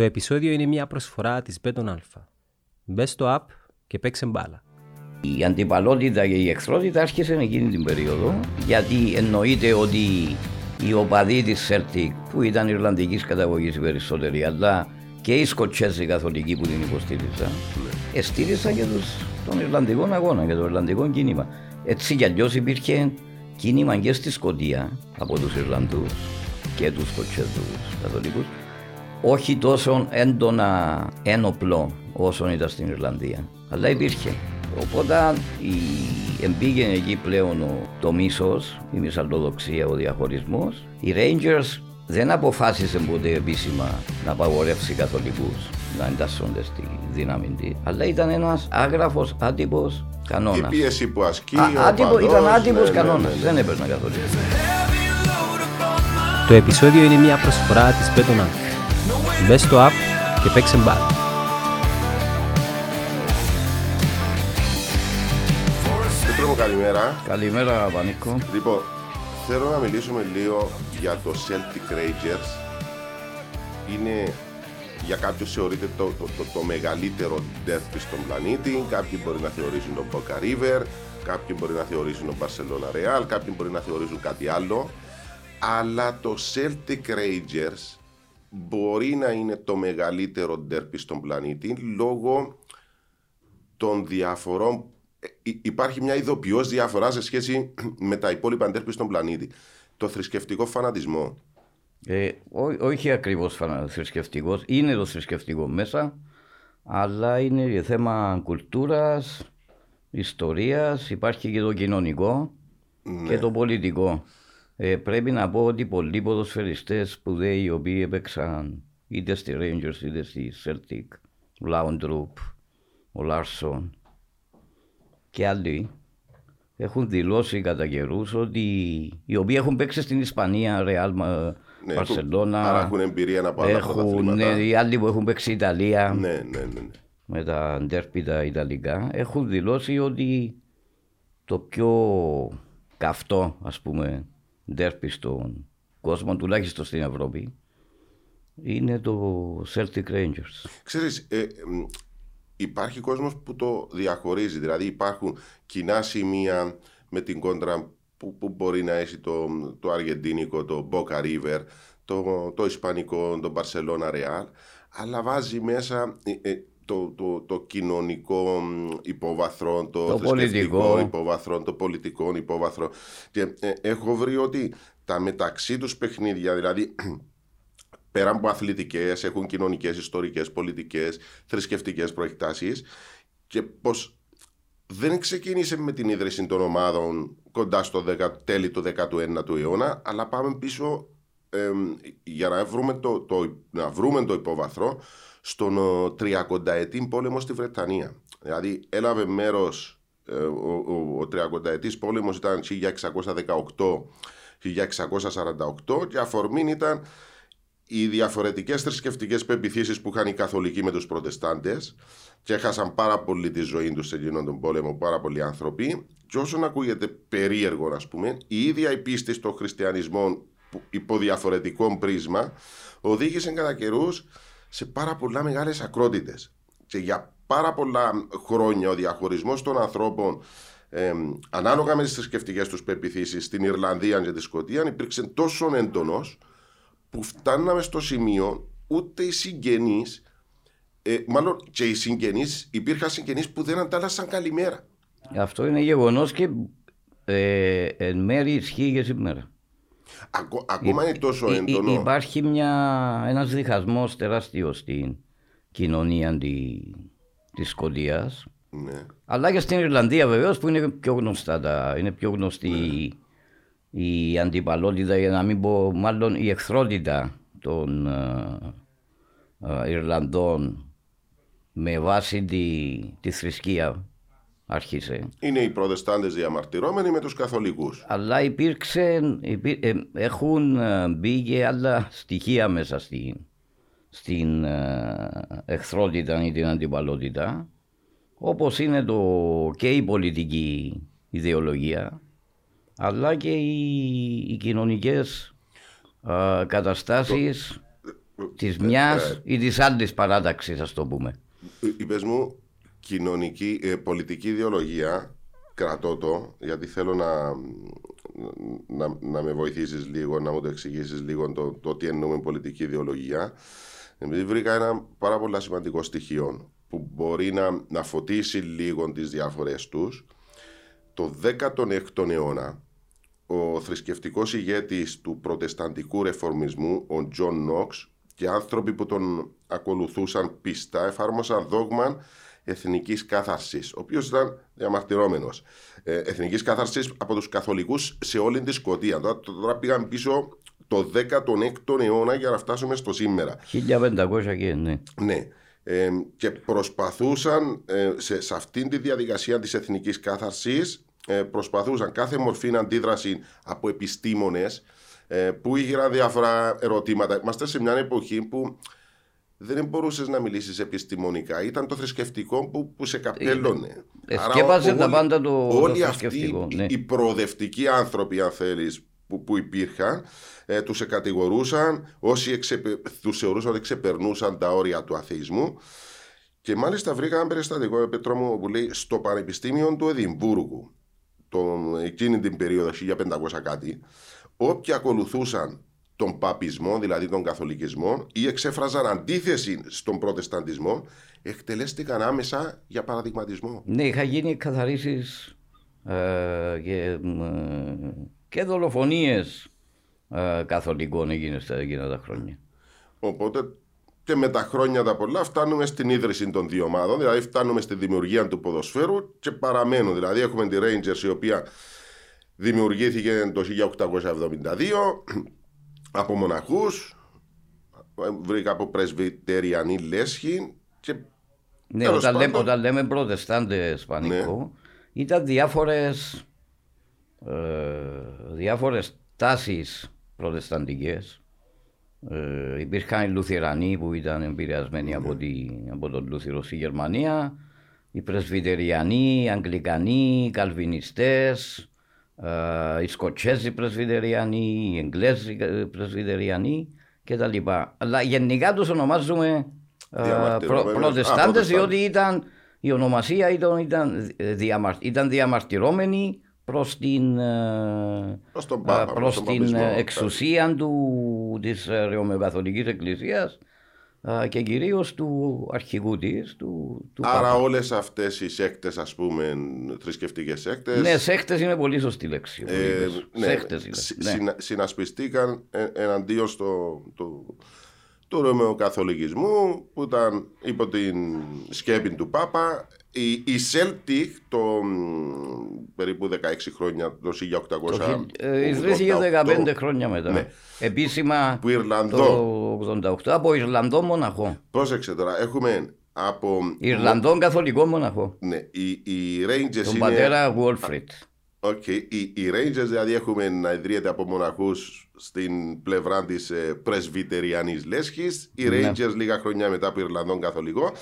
Το επεισόδιο είναι μια προσφορά της Beton Alpha. Μπε στο app και παίξε μπάλα. Η αντιπαλότητα και η εχθρότητα άρχισε εκείνη την περίοδο γιατί εννοείται ότι οι οπαδοί της Celtic που ήταν Ιρλανδικής καταγωγής οι περισσότεροι αλλά και οι Σκοτσέζοι καθολικοί που την υποστήριζαν ναι. στήριζαν και τους, τον Ιρλανδικό αγώνα και το Ιρλανδικό κίνημα. Έτσι κι αλλιώς υπήρχε κίνημα και στη Σκοτία από τους Ιρλανδούς και τους Σκοτσέζους καθολικούς όχι τόσο έντονα ένοπλο όσο ήταν στην Ιρλανδία. Αλλά υπήρχε. Οπότε η... εμπήγαινε εκεί πλέον το μίσος, η μισαλτοδοξία, ο διαχωρισμός. Οι Rangers δεν αποφάσισαν ποτέ επίσημα να απαγορεύσει καθολικούς να εντάσσονται στη δύναμη τη, αλλά ήταν ένας άγραφος άτυπος κανόνας. Η πίεση που ασκεί. Α, άτυπο, ήταν άτυπος ναι, κανόνας. Ναι, ναι, δεν έπαιρνε καθολικού. Το επεισόδιο είναι μια προσφορά της Πέτονα. Μπες στο app και παίξε μπάλα. Πέτρο καλημέρα. Καλημέρα Πανίκο. Λοιπόν, θέλω να μιλήσουμε λίγο για το Celtic Rangers. Είναι για κάποιους θεωρείται το, το, το, το μεγαλύτερο derby στον πλανήτη. Κάποιοι μπορεί να θεωρήσουν τον Boca River, κάποιοι μπορεί να θεωρήσουν τον Barcelona Real, κάποιοι μπορεί να θεωρήσουν κάτι άλλο. Αλλά το Celtic Rangers μπορεί να είναι το μεγαλύτερο ντέρπι στον πλανήτη λόγω των διαφορών. Ε, υπάρχει μια ειδοποιώς διαφορά σε σχέση με τα υπόλοιπα ντέρπι στον πλανήτη. Το θρησκευτικό φανατισμό. Ε, ό, όχι ακριβώς θρησκευτικός, είναι το θρησκευτικό μέσα, αλλά είναι θέμα κουλτούρας, ιστορίας, υπάρχει και το κοινωνικό ναι. και το πολιτικό. Ε, πρέπει να πω ότι πολλοί ποδοσφαιριστές σπουδαίοι οι οποίοι έπαιξαν είτε στη Rangers είτε στη Celtic, ο Λάουντρουπ, ο Λάρσον και άλλοι έχουν δηλώσει κατά καιρούς ότι οι οποίοι έχουν παίξει στην Ισπανία, Ρεάλ, ναι, Παρσελώνα. Άρα έχουν εμπειρία να πάνε έχουν, ναι, οι άλλοι που έχουν παίξει Ιταλία. Ναι, ναι, ναι, ναι. Με τα αντέρπιτα Ιταλικά έχουν δηλώσει ότι το πιο καυτό, ας πούμε, ντέρπι στον κόσμο, τουλάχιστον στην Ευρώπη, είναι το Celtic Rangers. Ξέρεις, ε, υπάρχει κόσμος που το διαχωρίζει, δηλαδή υπάρχουν κοινά σημεία με την κόντρα που, που μπορεί να έχει το, το αργεντίνικο, το Boca River, το, το ισπανικό, το Barcelona Real, αλλά βάζει μέσα ε, ε, το, το, το κοινωνικό υπόβαθρο, το, το πολιτικό υπόβαθρο, το πολιτικό υπόβαθρο. Και ε, έχω βρει ότι τα μεταξύ τους παιχνίδια, δηλαδή πέρα από αθλητικές, έχουν κοινωνικές, ιστορικές, πολιτικές, θρησκευτικές προεκτάσεις και πως δεν ξεκίνησε με την ίδρυση των ομάδων κοντά στο 10, τέλη του 19ου αιώνα, αλλά πάμε πίσω για να βρούμε το, το, να βρούμε το υπόβαθρο στον 30 ετή πόλεμος στη Βρετανία. Δηλαδή έλαβε μέρος ε, ο, ο, ο 30 ετή πόλεμος ήταν 1618-1648 και αφορμή ήταν οι διαφορετικές θρησκευτικές πεπιθήσει που είχαν οι καθολικοί με τους προτεστάντες και έχασαν πάρα πολύ τη ζωή τους σε εκείνον τον πόλεμο, πάρα πολλοί άνθρωποι. Και όσον ακούγεται περίεργο, ας πούμε, η ίδια η πίστη στο χριστιανισμό υπό διαφορετικό πρίσμα οδήγησε κατά καιρούς σε πάρα πολλά μεγάλες ακρότητες. Και για πάρα πολλά χρόνια ο διαχωρισμός των ανθρώπων ε, ανάλογα με τις θρησκευτικές τους πεπιθήσεις στην Ιρλανδία και τη Σκωτία υπήρξε τόσο έντονος που φτάναμε στο σημείο ούτε οι συγγενείς, ε, μάλλον και οι συγγενείς, υπήρχαν συγγενείς που δεν αντάλλασαν καλημέρα. Αυτό είναι γεγονός και ε, εν μέρει ισχύει και σήμερα. Ακό, ακόμα είναι τόσο έντονο. Υπάρχει μια, ένας διχασμός τεράστιος στην κοινωνία τη, της Σκοτίας. Ναι. Αλλά και στην Ιρλανδία βεβαίως που είναι πιο γνωστά τα, είναι πιο γνωστή ναι. η αντιπαλότητα για να μην πω μάλλον η εχθρότητα των uh, uh, Ιρλανδών με βάση τη, τη θρησκεία άρχισε. Είναι οι προτεστάντες διαμαρτυρόμενοι με τους καθολικούς. Αλλά υπήρξε, ε, έχουν ε, μπει και άλλα στοιχεία μέσα στην, στην ε, εχθρότητα ή την αντιπαλότητα όπως είναι το, και η πολιτική ιδεολογία αλλά και οι, οι κοινωνικές καταστάσεις της μιας ή της άλλης παράταξης ας το πούμε. Είπες μου κοινωνική, ε, πολιτική ιδεολογία κρατώ το γιατί θέλω να, να, να με βοηθήσεις λίγο, να μου το εξηγήσεις λίγο το, το τι εννοούμε πολιτική ιδεολογία. Επειδή βρήκα ένα πάρα πολύ σημαντικό στοιχείο που μπορεί να, να φωτίσει λίγο τις διάφορες τους. Το 16ο αιώνα ο θρησκευτικός ηγέτης του προτεσταντικού ρεφορμισμού, ο Τζον Νόξ και άνθρωποι που τον ακολουθούσαν πιστά εφάρμοσαν δόγμα εθνικής κάθαρσης, ο οποίος ήταν διαμαρτυρόμενος. Ε, εθνικής κάθαρσης από τους καθολικούς σε όλη τη Σκωτία. Τώρα, τώρα πήγαν πίσω το 16ο αιώνα για να φτάσουμε στο σήμερα. 1500 και ναι. Ναι. Ε, και προσπαθούσαν ε, σε, σε αυτήν τη διαδικασία της εθνικής κάθαρσης ε, προσπαθούσαν κάθε μορφή αντίδραση από επιστήμονες ε, που είχαν διάφορα ερωτήματα. Είμαστε σε μια εποχή που δεν μπορούσες να μιλήσεις επιστημονικά. Ήταν το θρησκευτικό που, που σε καπέλωνε. Σκέπαζε τα πάντα το, όλοι το αυτοί ναι. οι προοδευτικοί άνθρωποι, αν θέλεις, που, που υπήρχαν, ε, τους κατηγορούσαν, όσοι εξεπε, τους θεωρούσαν ότι ξεπερνούσαν τα όρια του αθεισμού. Και μάλιστα βρήκα ένα περιστατικό, Πέτρο μου, που λέει στο Πανεπιστήμιο του Εδιμβούργου, τον, εκείνη την περίοδο, 1500 κάτι, όποιοι ακολουθούσαν τον παπισμό, δηλαδή τον καθολικισμό, ή εξέφραζαν αντίθεση στον προτεσταντισμό, εκτελέστηκαν άμεσα για παραδειγματισμό. Ναι, είχα γίνει καθαρίσεις ε, και, ε, και δολοφονίες ε, καθολικών έγινε στα εκείνα τα χρόνια. Οπότε και με τα χρόνια τα πολλά φτάνουμε στην ίδρυση των δύο ομάδων, δηλαδή φτάνουμε στη δημιουργία του ποδοσφαίρου και παραμένουν. Δηλαδή έχουμε τη Rangers η οποία δημιουργήθηκε το 1872 από μοναχούς, βρήκα από πρεσβυτεριανή λέσχη και ναι, όταν, λέμε, όταν λέμε προτεστάντε ισπανικό, ναι. ήταν διάφορες, ε, διάφορες τάσεις προτεσταντικές. Ε, υπήρχαν οι Λουθυρανοί που ήταν επηρεασμένοι από, τη, από τον Λούθυρο στη Γερμανία, οι Πρεσβυτεριανοί, οι Αγγλικανοί, οι Καλβινιστές, οι Σκοτσέζοι Πρεσβυτεριανοί, οι Εγγλέζοι Πρεσβυτεριανοί κτλ. Αλλά γενικά τους ονομάζουμε προ, Προτεστάντες διότι ήταν, η ονομασία ήταν, ήταν, διαμαρ, ήταν διαμαρτυρώμενη προς την, προς τον Πάπα, προς προς τον την παπισμό. εξουσία του, της Ρωμαιοκαθολικής Εκκλησίας και κυρίως του αρχηγού της. Του, του Άρα Πάπα. όλες αυτές οι σέκτες, ας πούμε, θρησκευτικές σέκτες. Ναι, σέκτες είναι πολύ σωστή λέξη. ε, ναι, Σέκτες είναι. συ- ναι. συνα- συνασπιστήκαν ε, εναντίον στο, του, του Ρωμαιοκαθολικισμού που ήταν υπό την σκέπη του Πάπα. Η, η Celtic το μ, περίπου 16 χρόνια, το 1800. Το χι- ε, Ιδρύθηκε 15 χρόνια μετά. Ναι. Επίσημα Που Ιρλανδό. το 88 από Ιρλανδό μοναχό. Πρόσεξε τώρα, έχουμε από. Ιρλανδό καθολικό μοναχό. Ναι, οι, οι Rangers Τον είναι. πατέρα Γουόλφριντ. Οκ, οι, οι Rangers δηλαδή έχουμε να ιδρύεται από μοναχούς στην πλευρά της ε, πρεσβυτεριανής λέσχης. Οι Ναι. Rangers λίγα χρόνια μετά από Ιρλανδό καθολικό.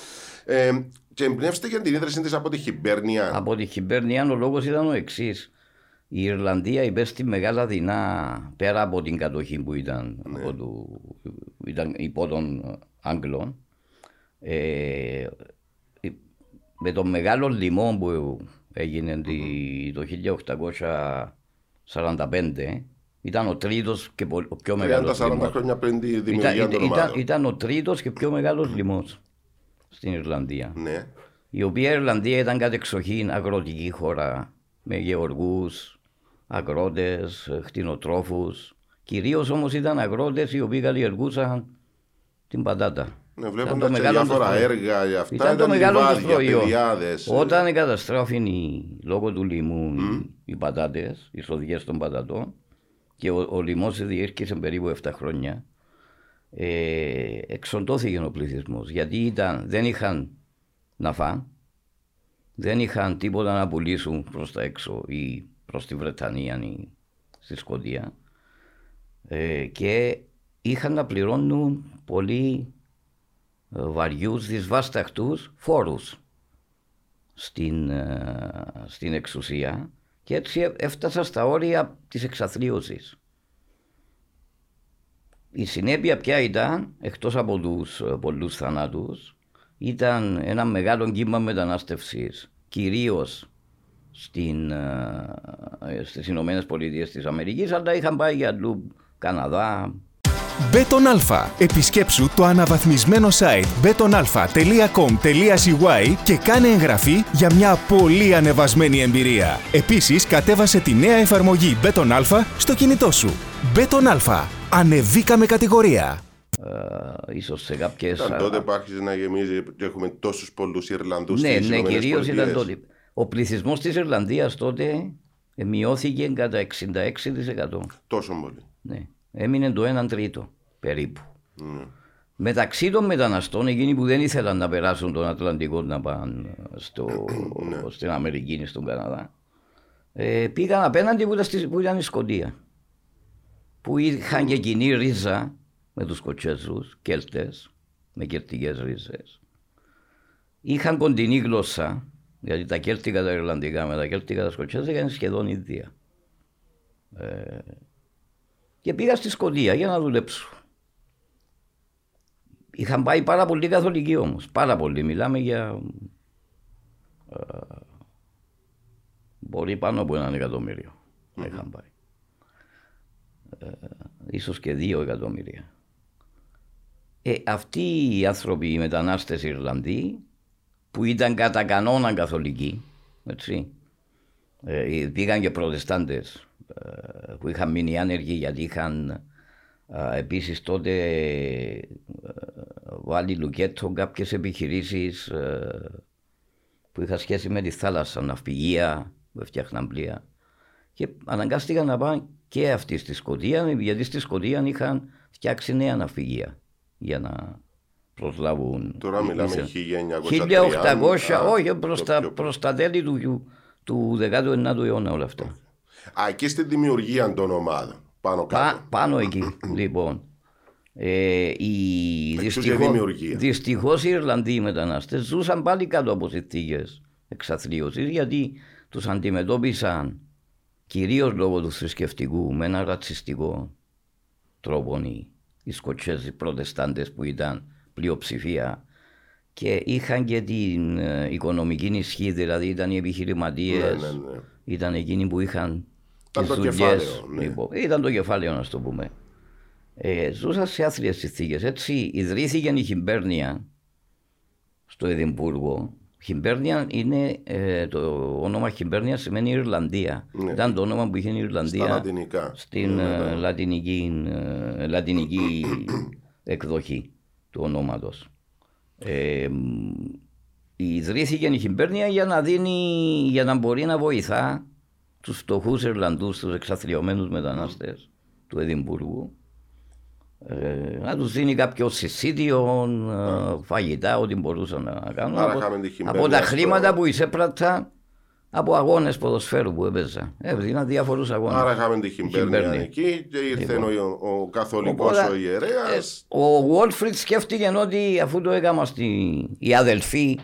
Ε, και εμπνεύστηκε την ίδρυση της από τη Χιμπέρνια. Από τη Χιμπέρνια ο λόγος ήταν ο εξής. Η Ιρλανδία υπέστη μεγάλα δεινά πέρα από την κατοχή που ήταν, Ναι. από του, ήταν υπό των Άγγλων. Ε, με τον μεγάλο λοιμό που έγινε τη- το 1845 ήταν ο τρίτος και πο- ο πιο μεγάλος 30-40 λοιμός. χρόνια πριν τη Ήταν, δημιουργία ήταν, των ήταν, ομάδων. ήταν ο τρίτος και πιο μεγάλος λοιμός στην Ιρλανδία Ναι. η οποία η Ιρλανδία ήταν κατεξοχήν αγροτική χώρα με γεωργούς, αγρότες, χτινοτρόφους. Κυρίως όμως ήταν αγρότες οι οποίοι καλλιεργούσαν την πατάτα. Ναι, Ήταν βλέποντας το και μεγάλο διάφορα τους προϊόν. έργα για αυτά, Ήταν το ήταν μεγάλο τους λιβάδια, προϊόν. πεδιάδες. Όταν εγκαταστράφην οι, λόγω του λοιμού οι, οι πατάτες, οι σοδιές των πατατών και ο, ο λοιμός διήρκησε περίπου 7 χρόνια, ε, εξοντώθηκε ο πληθυσμός. Γιατί ήταν, δεν είχαν να φάνε, δεν είχαν τίποτα να πουλήσουν προς τα έξω ή προς τη Βρετανία ή στη Σκοτία ε, και είχαν να πληρώνουν πολύ ε, βαριούς δυσβάσταχτους φόρους στην, ε, στην εξουσία και έτσι έφτασα στα όρια της εξαθλίωσης. Η συνέπεια πια ήταν, εκτός από τους ε, πολλούς θανάτους, ήταν ένα μεγάλο κύμα μετανάστευσης, κυρίως στην, ε, στις Ηνωμένες Πολιτείες της Αμερικής, αλλά είχαν πάει για αλλού Καναδά, Bet on Alfa. Επισκέψου το αναβαθμισμένο site betonalfa.com.cy και κάνε εγγραφή για μια πολύ ανεβασμένη εμπειρία. Επίσης, κατέβασε τη νέα εφαρμογή Bet on Alfa στο κινητό σου. Μπέτον Αλφα. Ανεβήκαμε κατηγορία. ε, ίσως σε κάποιες... Ήταν τότε που άρχισε να γεμίζει και έχουμε τόσους πολλούς Ιρλανδούς Ναι, ναι, κυρίως ήταν τότε. Ο πληθυσμός της Ιρλανδίας τότε ε, μειώθηκε κατά 66%. Τόσο πολύ. Ναι. Έμεινε το 1 τρίτο περίπου. Ναι. Μεταξύ των μεταναστών, εκείνοι που δεν ήθελαν να περάσουν τον Ατλαντικό να πάνε στο, στην Αμερική ή στον Καναδά, ε, πήγαν απέναντι που ήταν, στη- που ήταν η Σκοτία. Που είχαν και κοινή ρίζα με τους Σκοτσέζους, Κέλτες, με κελτικές ρίζες. Είχαν κοντινή γλώσσα, γιατί τα Κέλτικα τα Ιρλανδικά με τα Κέλτικα τα Σκοτσέζικα είναι σχεδόν ίδια. Ε, και πήγα στη Σκοτία για να δουλέψω. Είχαν πάει πάρα πολύ καθολικοί όμως. Πάρα πολύ. Μιλάμε για. ε, μπορεί πάνω από έναν εκατομμύριο να είχαν πάει. Ε, ίσως και δύο εκατομμύρια. Ε, αυτοί οι άνθρωποι, οι μετανάστες Ιρλανδοί, που ήταν κατά κανόνα καθολικοί, έτσι, ε, πήγαν και προτεστάντες ε, που είχαν μείνει άνεργοι γιατί είχαν ε, επίσης τότε ε, βάλει λουκέτο κάποιες επιχειρήσεις ε, που είχαν σχέση με τη θάλασσα, ναυπηγεία, που φτιάχναν πλοία. Και αναγκάστηκαν να πάνε και αυτοί στη Σκωτία, γιατί στη Σκωτία είχαν φτιάξει νέα ναυπηγεία για να προσλάβουν. Τώρα μιλάμε σε- 1830. 1800, όχι, προς το τα, πιο- προς τα τέλη του, του 19ου αιώνα όλα αυτά. Α, και στη δημιουργία των ομάδων. Πάνω Πα- κάτω. πάνω εκεί, λοιπόν. Ε, οι Εξού και δυστυχώς, δημιουργία. δυστυχώς οι Ιρλανδοί μετανάστες ζούσαν πάλι κάτω από συνθήκες εξαθλίωσης γιατί τους αντιμετώπισαν κυρίως λόγω του θρησκευτικού με ένα ρατσιστικό τρόπο οι, οι Σκοτσέζοι προτεστάντες που ήταν πλειοψηφία και είχαν και την ε, οικονομική ισχύ, δηλαδή ήταν οι επιχειρηματίες, Ναι, ναι, ναι. ήταν εκείνοι που είχαν Ήταν τις το δουλειές. κεφάλαιο, ναι. Λοιπόν, ήταν το κεφάλαιο να το πούμε. Ε, ζούσαν σε άθλιες συνθήκες. Έτσι ιδρύθηκε η Χιμπέρνια στο Εδιμβούργο. Χιμπέρνια είναι, ε, το όνομα Χιμπέρνια σημαίνει Ιρλανδία. Ναι. Ήταν το όνομα που είχε η Ιρλανδία Στα λατινικά. στην Ναι, ε, ναι. λατινική, ε, λατινική εκδοχή του ονόματος. Ε, μ, ιδρύθηκε η Χιμπέρνια για να, δίνει, για να μπορεί να βοηθά τους φτωχούς Ιρλανδούς, τους εξαθλιωμένους μετανάστες του Εδιμβούργου ε, να τους δίνει κάποιο συσίδιο, ε, φαγητά, ό,τι μπορούσαν να κάνουν. Άρα από, είχαμε τη Χιμπέρνια από τα στο- χρήματα που εισέπρατα από αγώνες ποδοσφαίρου που έπαιζα. Έδιναν διάφορους αγώνες. Άρα είχαμε τη Χιμπέρνια Χιμπέρνια. εκεί και ήρθε ο, ο καθολικός Λοιπόν. Οπότε, ο ιερέας Ο Βόλφριτ σκέφτηκε ότι αφού το έκανα στη, οι αδελφοί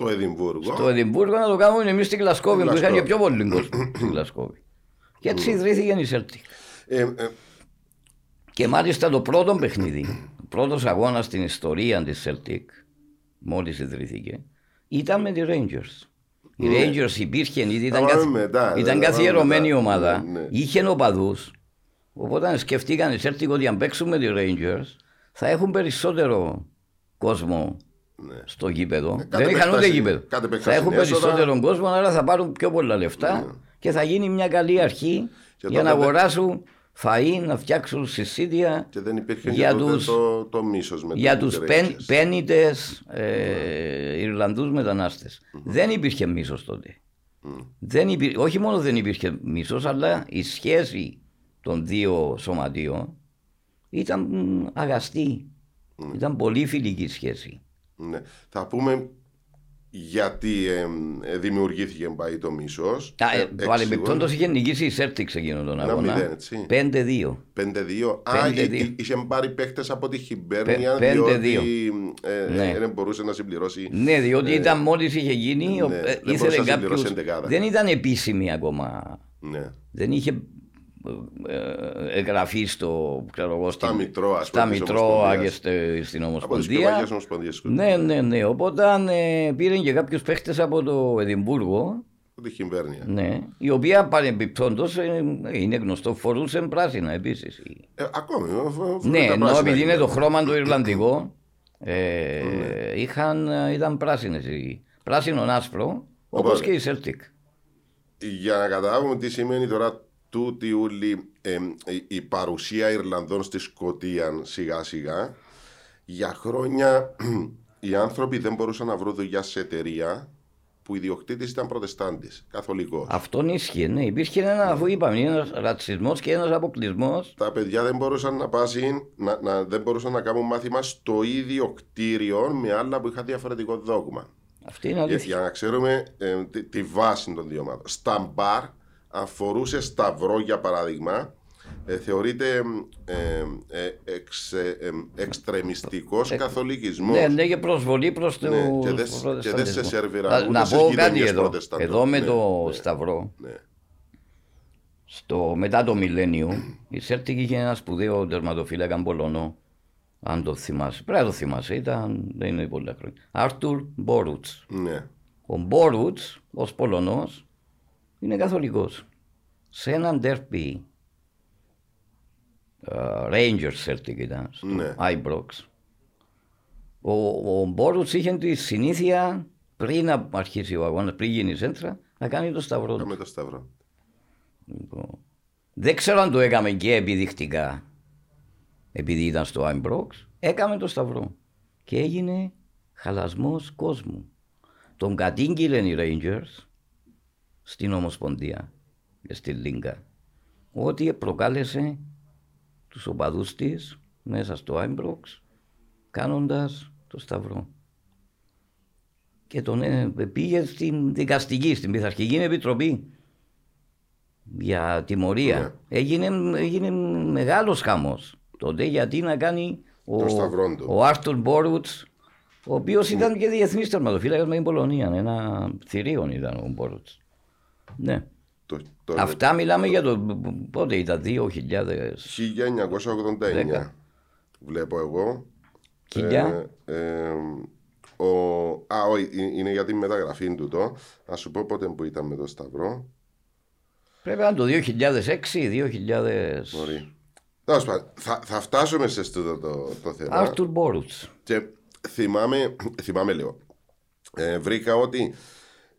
στο Εδιμβούργο. στο Εδιμβούργο να το κάνουμε εμείς στην Γλασκόβη που είχαν Γλασκόβη. και πιο πολύ κόσμο στην Γλασκόβη. Και έτσι ιδρύθηκε η Celtic. Ε, ε, Και μάλιστα το πρώτο παιχνίδι, ο πρώτος αγώνας στην ιστορία της Celtic, μόλις ιδρύθηκε, ήταν με τη Rangers. Οι Rangers υπήρχε ήδη, ήταν, Ναι. πάμε καθ... μετά, ήταν ναι, καθιερωμένη πάμε μετά. ομάδα, Ναι, ναι. είχε οπαδούς. Οπότε σκεφτήκαν οι Celtic ότι αν παίξουμε με τη Rangers θα έχουν περισσότερο κόσμο ναι. στο γήπεδο. Ε, Δεν είχαν ούτε επέκταση- γήπεδο. κάτι Θα επέκταση έχουν έσοδα. περισσότερο κόσμο, άρα θα πάρουν πιο πολλά λεφτά και θα γίνει μια καλή αρχή Και για να τότε- αγοράσουν φαΐ, να φτιάξουν συσίδια Και δεν υπήρχε για για τότε τους- το, το μίσος με για τους τους Rangers. πεν, πένιτες ε, Ιρλανδούς μετανάστες. Δεν υπήρχε μίσος τότε. Δεν υπήρ- όχι μόνο δεν υπήρχε μίσος, αλλά η σχέση των δύο σωματείων ήταν μ, αγαστή. Ήταν πολύ φιλική σχέση. Ναι. Θα πούμε γιατί ε, ε, δημιουργήθηκε πάει το μίσος. Α, ε, Ε, Παρεμπιπτόντως είχε νικήσει η Σέρτιξ εκείνον τον Ένα αγώνα. μηδέν, έτσι. 5-2. 5-2. Α, Πέντε εί- δύο. εί- είχε πάρει παίχτες από τη Χιμπέρνια Πε- πέντε διότι δύο. ε, Ναι. ε, δεν μπορούσε να συμπληρώσει. Ναι, διότι ήταν μόλις είχε γίνει, ο- ναι, ε, δεν ήθελε μπορούσε να κάποιος, συμπληρώσει εντεκάδα. δεν ήταν επίσημη ακόμα. Ναι. Δεν είχε ε, εγγραφή στο, ξέρω εγώ, Στα στην- Μητρώα, ας στα πούμε, της Μητρώα Ομοσπονδίας. και στη- στην Από τις πιο Ομοσπονδία. παλιές ομοσπονδίες. Ναι, ναι, ναι. Οπότε ε, πήραν και κάποιου παίχτες από το Εδιμβούργο, Τη Χιμπέρνια. ναι, η οποία παρεμπιπτόντως είναι γνωστό, φορούσε πράσινα επίσης. Ε, ακόμη. ε, φ- φ- Ναι, τα ενώ πράσινα επειδή είναι είναι. το χρώμα το Ιρλανδικό, ε, είχαν, ήταν πράσινες. Πράσινο άσπρο, όπως Οπότε. και η Celtic. Για να καταλάβουμε τι σημαίνει τώρα τούτη ούλη ε, η, η παρουσία Ιρλανδών στη Σκωτία σιγά σιγά. Για χρόνια οι άνθρωποι δεν μπορούσαν να βρουν δουλειά σε εταιρεία που ο ιδιοκτήτη ήταν προτεστάντη, καθολικός. Αυτόν ίσχυε, ναι. Υπήρχε ένα, αφού είπαμε, ένας ρατσισμός και ένας αποκλεισμός. Τα παιδιά δεν μπορούσαν να πάσουν, να, να, δεν μπορούσαν να κάνουν μάθημα στο ίδιο κτίριο με άλλα που είχαν διαφορετικό δόγμα. Αυτή είναι Για, αλήθεια. για να ξέρουμε ε, τη, τη βάση των δύο ομάδων. Στα μπαρ, αν φορούσε σταυρό για παράδειγμα, ε, θεωρείται ε, ε, εξ, ε, ε, εξτρεμιστικός καθολικισμός. Ναι, ναι, και προσβολή προς το Ναι, και δεν- και δεν σε σερβιρά ούτε Να στις πω κάτι γειτονιές εδώ. προτεσταντών. Εδώ με Ναι, το ναι. Σταυρό, Ναι. στο, μετά το Μιλένιο, η Celtic είχε ένας σπουδαίο τερματοφύλακα Πολωνό. Αν το θυμάσαι. Πρέπει να το θυμάσαι, ήταν, δεν είναι πολλά χρόνια. Άρτουρ Μπόρουτ. Ναι. Ο Μπόρουτ, ως Πολωνός, είναι καθολικός. Σε έναν τέρπι Rangers Celtic ήταν, στο Ναι. Ibrox. Ο, ο Μπόρουτ είχε τη συνήθεια πριν να αρχίσει ο αγώνας, πριν γίνει η σέντρα, να κάνει το σταυρό του. Κάμε το σταυρό. Λοιπόν, Δεν ξέρω αν το έκαμε και επιδεικτικά. Επειδή ήταν στο Άιμπροξ, έκαμε το σταυρό. Και έγινε χαλασμός κόσμου. Τον κατήγγειλαν οι Rangers στην Ομοσπονδία και στη Λίγκα ότι προκάλεσε τους οπαδούς της μέσα στο Άιμπροξ κάνοντας το σταυρό. Και τον ε, πήγε στην δικαστική, στην πειθαρχική επιτροπή για τιμωρία. Έγινε, έγινε μεγάλος χαμός τότε γιατί να κάνει ο, Το σταυρό του. ο Άρτουρ Μπόρουτς ο οποίος ήταν και διεθνής τερματοφύλακας με την Πολωνία. Ένα θηρίον ήταν ο Μπόρουτς. Ναι. Το, το Αυτά μιλάμε για το πότε ήταν 2000 1989 Δέκα. βλέπω εγώ. Χιλιά. Ε, ε, ο, α, όχι, ε, είναι για τη μεταγραφή του το. Να σου πω πότε που ήταν με το Σταυρό. Πρέπει να είναι το 2006-2000 Μπορεί. Τέλος πάντων, θα, θα φτάσουμε σε αυτό το, το, το θέμα. Άρτουρ Μπόρουτς. Και θυμάμαι, θυμάμαι λίγο. Ε, βρήκα ότι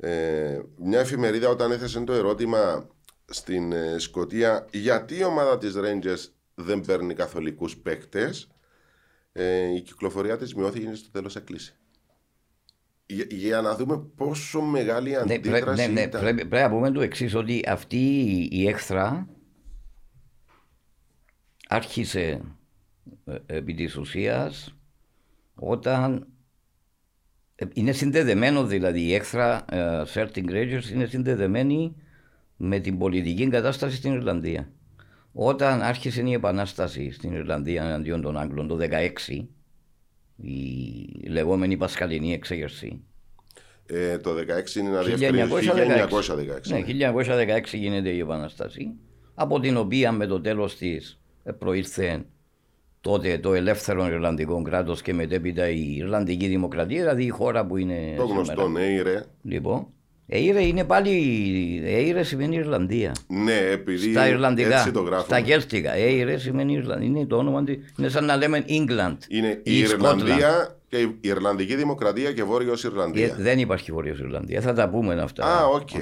ε, μια εφημερίδα όταν έθεσε το ερώτημα στην ε, Σκωτία γιατί η ομάδα της Rangers δεν παίρνει καθολικούς παίκτες ε, η κυκλοφορία της μειώθηκε και στο τέλος έκλεισε. Για, για να δούμε πόσο μεγάλη Ναι, αντίδραση πρέ- ναι, ναι, ήταν. πρέπει, πρέπει να πούμε το εξής ότι αυτή η- η έχθρα άρχισε ε, επί της ουσίας όταν ε, είναι συνδεδεμένο δηλαδή η έχθρα ε, Certain Rangers είναι συνδεδεμένη με την πολιτική κατάσταση στην Ιρλανδία. Όταν άρχισε η επανάσταση στην Ιρλανδία εναντίον των Άγγλων το 16 η λεγόμενη Πασχαλινή εξέγερση Ε, το 16 είναι να διευκρινίσει. 1916. 1916. Ναι, 1916 γίνεται η Επαναστασία, από την οποία με το τέλος της ε, προήλθε τότε το ελεύθερο Ιρλανδικό κράτος και μετέπειτα η Ιρλανδική Δημοκρατία, δηλαδή η χώρα που είναι Το σήμερα. γνωστό ναι, ρε. Λοιπόν, Έιρε είναι πάλι, Έιρε σημαίνει Ιρλανδία. Ναι, επειδή Στα Ιρλανδικά, έτσι το γράφουμε. στα Κέλτικα. Έιρε σημαίνει Ιρλανδία. Είναι το όνομα της. Είναι σαν να λέμε England. Είναι η ή Ιρλανδία και η Ιρλανδική Δημοκρατία και Βόρειος Ε, Ιρλανδία. δεν υπάρχει Βόρειος Ιρλανδία. Θα τα πούμε αυτά. Α, οκ. Ε,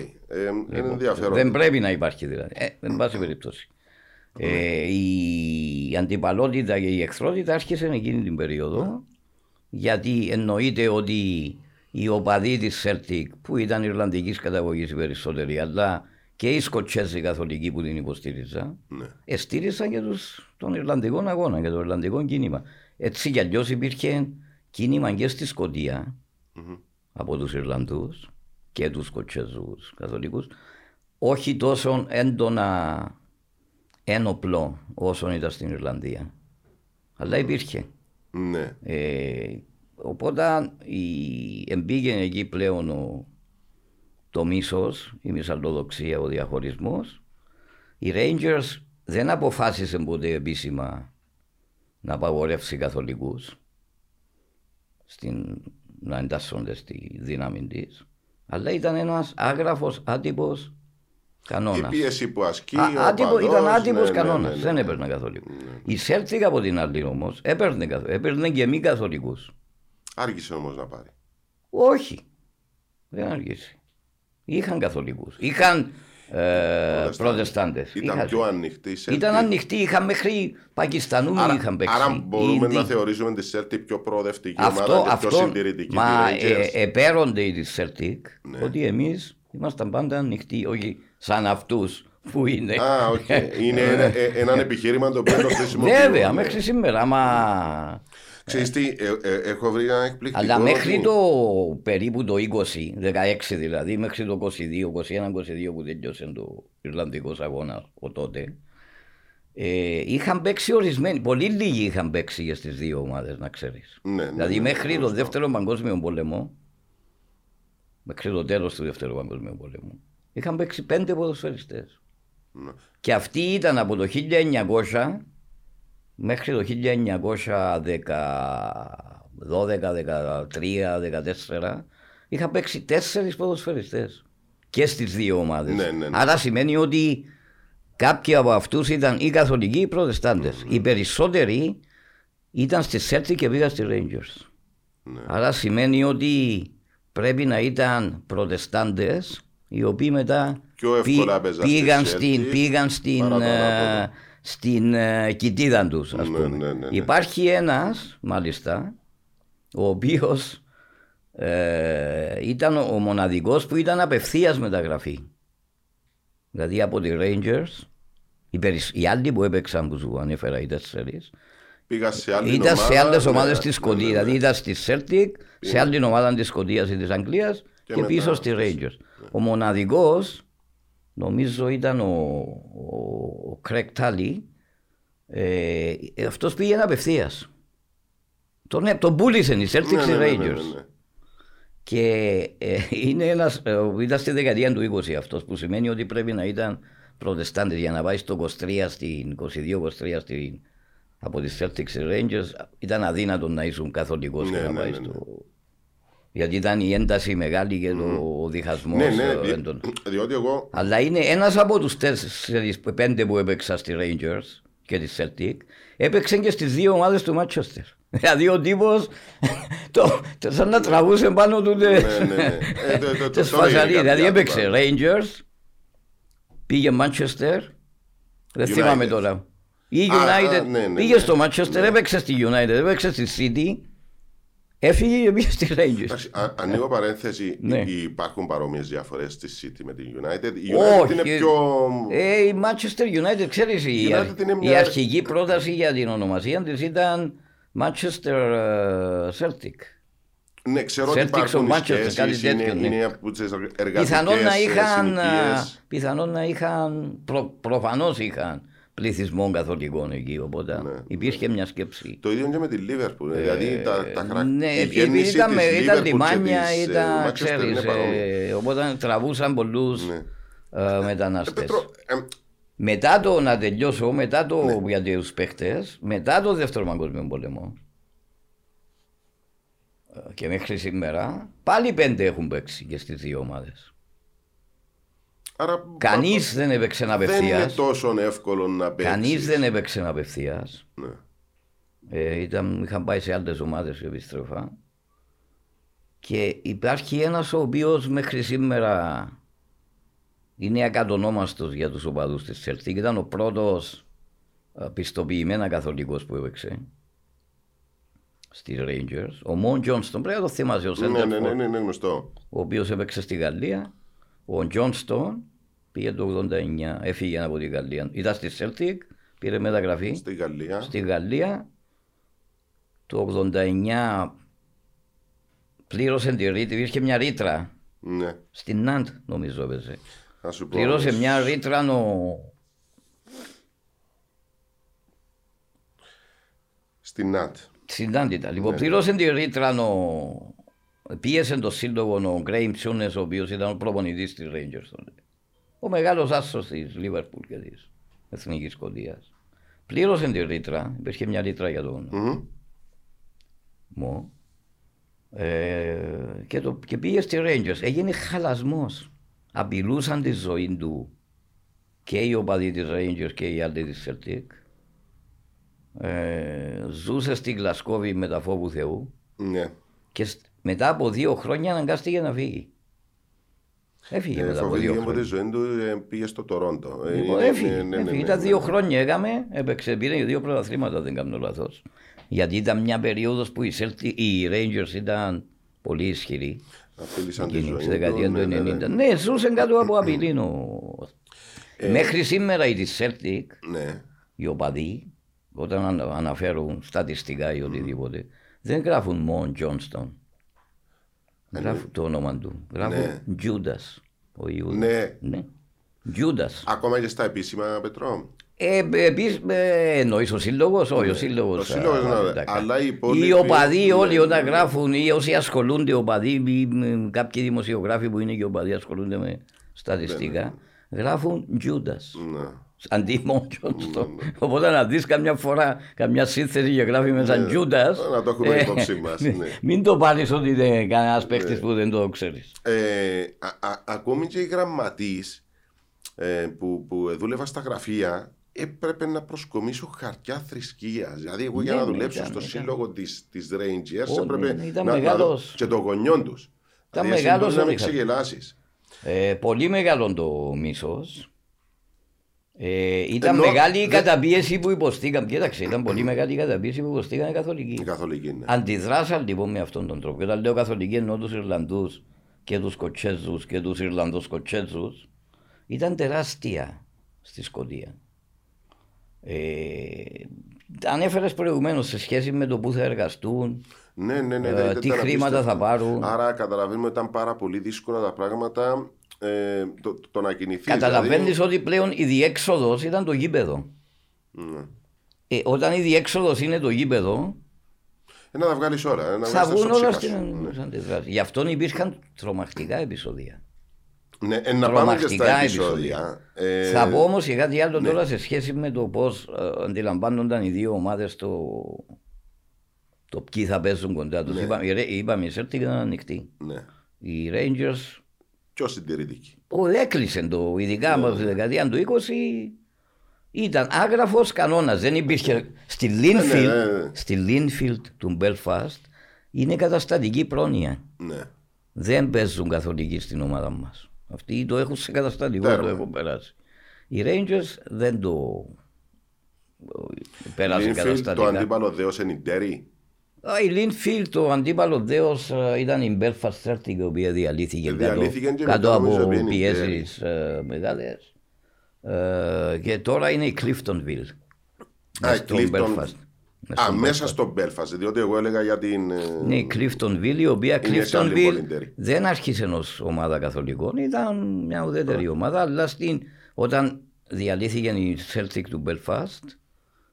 είναι ενδιαφέρον. Δεν πρέπει να υπάρχει δηλαδή. Ε, εν πάση περιπτώσει. Ε, η αντιπαλότητα και η εχθρότητα άρχισε εκείνη την περίοδο γιατί εννοείται ότι οι οπαδοί της Celtic που ήταν Ιρλανδικής καταγωγής οι περισσότεροι αλλά και οι Σκοτσέζοι καθολικοί που την υποστήριζαν Ναι. εστήριζαν και τους, τον Ιρλανδικό αγώνα και το Ιρλανδικό κίνημα. Έτσι κι αλλιώς υπήρχε κίνημα και στη σκοτια από τους Ιρλανδούς και τους Σκοτσέζους καθολικούς όχι τόσο έντονα ένοπλο όσο ήταν στην Ιρλανδία. Αλλά υπήρχε. Ναι. Ε, οπότε η, εμπήγε εκεί πλέον ο, το μίσος, η μυσαλλοδοξία, ο διαχωρισμός. Οι Rangers δεν αποφάσισε ποτέ επίσημα να απαγορεύσει καθολικούς στην, να εντάσσονται στη δύναμη της. Αλλά ήταν ένας άγραφος άτυπος κανόνας. Η πίεση που ασκεί. Α, ο άτυπο, οπαδός, ήταν άτυπος ναι, ναι, κανόνας. ναι, ναι. Δεν έπαιρνε καθολικού. Η Σέλτικ από την άλλη όμως έπαιρνε, καθ- έπαιρνε και μη καθολικούς. Άργησε όμως να πάρει. Όχι. Δεν αργήσει. Είχαν καθολικούς. Είχαν ε, προτεστάντες. Ήταν πιο ανοιχτή. η Celtic. Ήταν ανοιχτή, είχαν μέχρι Πακιστανούς Άρα, είχαν παίξει. άρα μπορούμε Ήδη. να θεωρήσουμε τη Celtic πιο προοδευτική αυτό, ομάδα και πιο αυτό, συντηρητική. μα τη Rangers. ε, επαίρονται οι της Celtic Ναι. ότι εμείς ήμασταν πάντα ανοιχτοί, όχι σαν αυτούς που είναι. Α, οκ. Είναι ένα, ε, ένα επιχείρημα το οποίο το χρησιμοποιούμε. Βέβαια, μέχρι σήμερα, μα... Ξέρεις τι, ε, ε, έχω βρει ένα εκπληκτικό. Αλλά μέχρι ότι- το περίπου το 20, 16 δηλαδή, μέχρι το 22, 21-22 που τέλειωσε το Ιρλανδικός αγώνας ο τότε, ε, είχαν παίξει ορισμένοι, πολύ λίγοι είχαν παίξει για στις δύο ομάδες να ξέρεις. Ναι, ναι, δηλαδή ναι, μέχρι το γνωστό. δεύτερο παγκόσμιο πόλεμο, μέχρι το τέλος του δεύτερου παγκόσμιου πόλεμου, είχαν παίξει πέντε ποδοσφαιριστές. Ναι. Και αυτή ήταν από το 1900 μέχρι το 1912, 13, 14 είχα παίξει τέσσερις ποδοσφαιριστές και στις δύο ομάδες. Ναι, ναι, ναι. Άρα σημαίνει ότι κάποιοι από αυτούς ήταν ή καθολικοί ή προτεστάντες. Οι περισσότεροι ήταν στη Celtic και πήγαν στη Rangers. Ναι. Άρα σημαίνει ότι πρέπει να ήταν προτεστάντες οι οποίοι μετά Πιο εύκολα παίζαν στη πήγαν, Celtic στην, πήγαν στην, παρά τον ε, Άπολο. στην ε, κοιτίδα τους ας Ναι, πούμε. ναι, ναι, ναι. Υπάρχει ένας μάλιστα ο οποίος ε, ήταν ο μοναδικός που ήταν απευθείας μεταγραφή. Δηλαδή από τη Rangers οι, περισ- οι άλλοι που έπαιξαν που σου ανέφερα οι τέσσερις Πήγα σε άλλη ήταν ομάδα, σε άλλες ναι, ομάδες ναι, της Σκοτίας. ναι, ναι, Δηλαδή ναι. ήταν στη Celtic, σε άλλη ομάδα της Σκοτίας ή της Αγγλίας και, μετά πίσω στη στις- Rangers. Ο μοναδικός νομίζω ήταν ο, ο, ο Craig Tully. Ε, αυτός πήγαινε απευθείας. Τον, ε, τον πούλησαν οι Celtics Ναι, στη ναι, ναι, ναι, Rangers. ναι, ναι. Και ε, είναι ένας, ε, ήταν στη δεκαετία του 20 αυτός που σημαίνει ότι πρέπει να ήταν προτεστάντες για να πάει στο 23 στην 22-23 στην, από τις Celtics στη Rangers ήταν αδύνατο να ήσουν καθολικός Ναι, και να ναι, πάει ναι, στο... Γιατί ήταν η ένταση μεγάλη και το, ο διχασμός Ναι, ναι, ε, δι- έντονος. διότι εγώ Αλλά είναι ένας από τους τέσσερις, πέντε που έπαιξα στη Rangers και τη Celtic, έπαιξε και στις δύο ομάδες του Manchester. Δηλαδή ο τύπος το, το, σαν να τραβούσε πάνω του Ναι, ναι, ναι. Ε, το- το- το- τις το φασαρίες. έγινε Δηλαδή κάποια έπαιξε άτομα. Rangers, πήγε Manchester, δεν United. θυμάμαι τώρα. Ή Α, United, α, ναι, ναι, πήγε ναι. στο Manchester, Ναι. έπαιξε στη United, έπαιξε στη City, έφυγε και πήγε στη Rangers. Εντάξει, α- ανοίγω παρένθεση. Ναι. υ- Υπάρχουν παρόμοιες διαφορές στη City με την United. Η United Όχι. είναι πιο. Ε, η Manchester United, ξέρεις, η, United αρχ- είναι η μια- αρχική πρόταση για την ονομασία της ήταν Manchester ε, Celtic. Ναι, ξέρω ότι Celtics υπάρχουν ο οι Manchester, σχέσεις, κάτι είναι, τέτοιο, ναι. είναι από τις εργατικές Πιθανόν να ε, είχαν, συνοικίες. ε, πιθανόν να είχαν προ, προφανώς είχαν πληθυσμό καθολικών εκεί, οπότε Ναι, υπήρχε μια σκέψη. Το ίδιο και με τη Liverpool. δηλαδή τα, τα χαρα... Ναι, η επειδή γέννηση ήταν, της ήταν Liverpool και λιμάνια, της, ε, ήταν, Manchester ξέρεις, είναι παρόμοια. ε, οπότε τραβούσαν πολλούς Ναι. ε, Ε, μετανάστες. Πέτρο, ε, Μετά το να τελειώσω, μετά το Ναι. για τους παίχτες, μετά το δεύτερο παγκόσμιο πόλεμο ε, και μέχρι σήμερα, πάλι πέντε έχουν παίξει και στις δύο ομάδες. Άρα, Κανείς δεν έπαιξε δεν είναι απευθείας. τόσο εύκολο να παίξεις. Κανείς δεν έπαιξε απευθείας. Ναι. Ε, ήταν, είχαν πάει σε άλλες ομάδες επιστροφά. Και υπάρχει ένας ο οποίος μέχρι σήμερα είναι ακατονόμαστος για τους οπαδούς της Celtic. Ήταν ο πρώτος ε, πιστοποιημένα καθολικός που έπαιξε στις Rangers. Ο Μον Τζόνστον, πρέπει να το θυμάσαι ο Ναι, ναι, ναι, Σέντερφορ, ναι, ναι, γνωστό. ο οποίος έπαιξε στη Γαλλία. Ο Τζόνστον πήγε το 89, έφυγε από τη Γαλλία. Ήταν στη Celtic, πήρε μεταγραφή Στη Γαλλία. στη Γαλλία το 89 πλήρωσε τη ρήτρα, υπήρχε μια ρήτρα Ναι. στην Ναντ νομίζω έπαιζε. Να σου πω. Πλήρωσε μια ρήτρα ο... Στην ΝΑΤ. στην Ναντ ήταν. Λοιπόν, Ναι. πλήρωσε τη ρήτρα ο... Πίεσε το σύλλογο ο Γκρέιμ Ψούνες ο οποίος ήταν ο προπονητής της Rangers τότε. Ο μεγάλος άσος της Liverpool και της Εθνικής Σκοτία. Πλήρωσε τη ρήτρα, υπήρχε μια ρήτρα για τον Μμμ. μου. Ε, και, το, και πήγε στη Rangers. Έγινε χαλασμός. Απειλούσαν τη ζωή του και οι οπαδοί της Rangers και οι άλλοι της Celtic. Ε, ζούσε στην Γλασκόβη με τα φόβου Θεού Ναι. και σ- μετά από δύο χρόνια αναγκάστηκε να φύγει. Έφυγε Ε, μετά από δύο Φοβήθηκε από χρόνια. τη ζωή του, ε, πήγε στο Τορόντο. Ε, Λοιπόν, είναι- έφυγε. ναι, ναι, ναι, έφυγε. ναι, Ήταν ναι, δύο ναι. χρόνια έκαμε, έπαιξε, πήρε δύο πρωταθλήματα, δεν κάνω λάθος. Γιατί ήταν μια περίοδος που οι, Celtic, οι Rangers ήταν πολύ ισχυροί. Απειλήσαν τη Εκείνη ζωή στη δεκαετία του, του ναι, 90. ναι, ναι. Ναι, ζούσε κάτω από απειλή. ο- Μέχρι σήμερα οι της Celtic, Ναι. οι οπαδοί, όταν ανα- αναφέρουν στατιστικά ή οτιδήποτε, δεν γράφουν μόνο Johnston. Γράφουν το όνομα του. Γράφουν Ναι. Judas. Ο Ιούδας. Ναι. Ναι. Judas. Ακόμα και στα επίσημα, Πετρό. Ε, επίσης, ε, εννοείς ο σύλλογος, όχι ο σύλλογος. Ναι. Ο σύλλογος, α, ναι, εντάξει. αλλά οι υπόλοιποι- Οι οπαδοί ναι, όλοι ναι, όταν ναι. γράφουν ή όσοι ασχολούνται οπαδοί ή μ, κάποιοι δημοσιογράφοι που είναι και οπαδοί ασχολούνται με στατιστικά γράφουν Judas. Ναι. Αντί μόνο Johnston. Οπότε να δεις καμιά φορά καμιά σύνθεση και γράφει μέσα Judas. Ναι. Να το έχουμε ε, υπόψη μας, ναι. Μην το πάρεις ότι είναι κανένας παίχτης που δεν το ξέρεις. Ε, α- α- ακόμη και οι γραμματείς ε, που, που δούλευαν στα γραφεία έπρεπε να προσκομίσω χαρτιά θρησκείας. Δηλαδή, εγώ για Ναι, να ναι, δουλέψω ήταν, στο ήταν. σύλλογο της της Rangers Ω, έπρεπε ναι, ήταν να, να δω μεγάλος. και των γονιών τους. Ήταν δηλαδή, μεγάλος μπορείς να ο με Ρίχαρτ. ξεγελάσεις. Ε, πολύ μεγάλο το μίσος. Ε, ήταν Ενώ μεγάλη η δεν- καταπίεση που υποστήκαν. Κοίταξε, ήταν πολύ μεγάλη η καταπίεση που υποστήκαν οι καθολικοί. Η καθολική, ναι. Αντιδράσαν λοιπόν με αυτόν τον τρόπο. Και όταν λέω καθολικοί εννοώ τους Ιρλανδούς και τους Σκοτσέζους και τους Ιρλανδούς Σκοτσέζους. Ήταν τεράστια στη Σκωτία. Ε, ανέφερε προηγουμένως σε σχέση με το που θα εργαστούν, Ναι, ναι, ναι. Ε, δηλαδή, τι ήταν χρήματα απίστευτο. θα πάρουν. Άρα καταλαβαίνουμε ότι ήταν πάρα πολύ δύσκολα τα πράγματα ε, το, το να κινηθείς. Καταλαβαίνεις δηλαδή, ότι πλέον η διέξοδος ήταν το γήπεδο. ναι. Ε, όταν η διέξοδος είναι το γήπεδο, Ε, να τα βγάλεις ώρα. ε, Να θα βγάλεις τα βγουν όλα σοψίχα στην σου. Ναι. στην αντιδράση. Γι' αυτό υπήρχαν τρομακτικά επεισόδια. Ναι, ε, να πάμε και στα Τρομακτικά επεισόδια. Ε, Θα πω όμως και κάτι άλλο τώρα σε σχέση με το πώς αντιλαμβάνονταν οι δύο ομάδες το, το ποιοι θα παίζουν κοντά τους. Είπαμε, οι Ρε- είπαμε, η Celtic ήταν ανοιχτή. Ναι. Οι Rangers Πιο συντηρητική. ο, έκλεισε το, ειδικά από τη δεκαετία του 20 ήταν άγραφος κανόνας. Δεν υπήρχε. Στη Linfield, ναι, ναι. στη Linfield του Belfast είναι καταστατική πρόνοια. Ναι. Δεν παίζουν καθολικοί στην ομάδα μας. Αυτοί το έχουν σε καταστατικό, Τέρμα. το έχουν περάσει. Οι Rangers δεν το πέρασαν Linfield, το καταστατικά. αντίπαλο δέος είναι η Derry. Α, Η Linfield, το αντίπαλος δέος ε, ήταν η Belfast Celtic, η οποία διαλύθηκε, Ε, διαλύθηκε κάτω, και κάτω μετά νομίζω από πήγαινε η πιέσεις ε, μεγάλες. Ε, και τώρα είναι η Cliftonville. Α, μες η στο Clifton- Belfast. Μες Α, στο μέσα Belfast. στο Belfast, διότι εγώ έλεγα για την. ε, Ναι, η Cliftonville, η οποία Είναι σε άλλη Cliftonville πολυτερή. δεν άρχισε ω ομάδα καθολικών, ήταν μια ουδέτερη ομάδα, αλλά στην, όταν διαλύθηκε η Celtic του Belfast,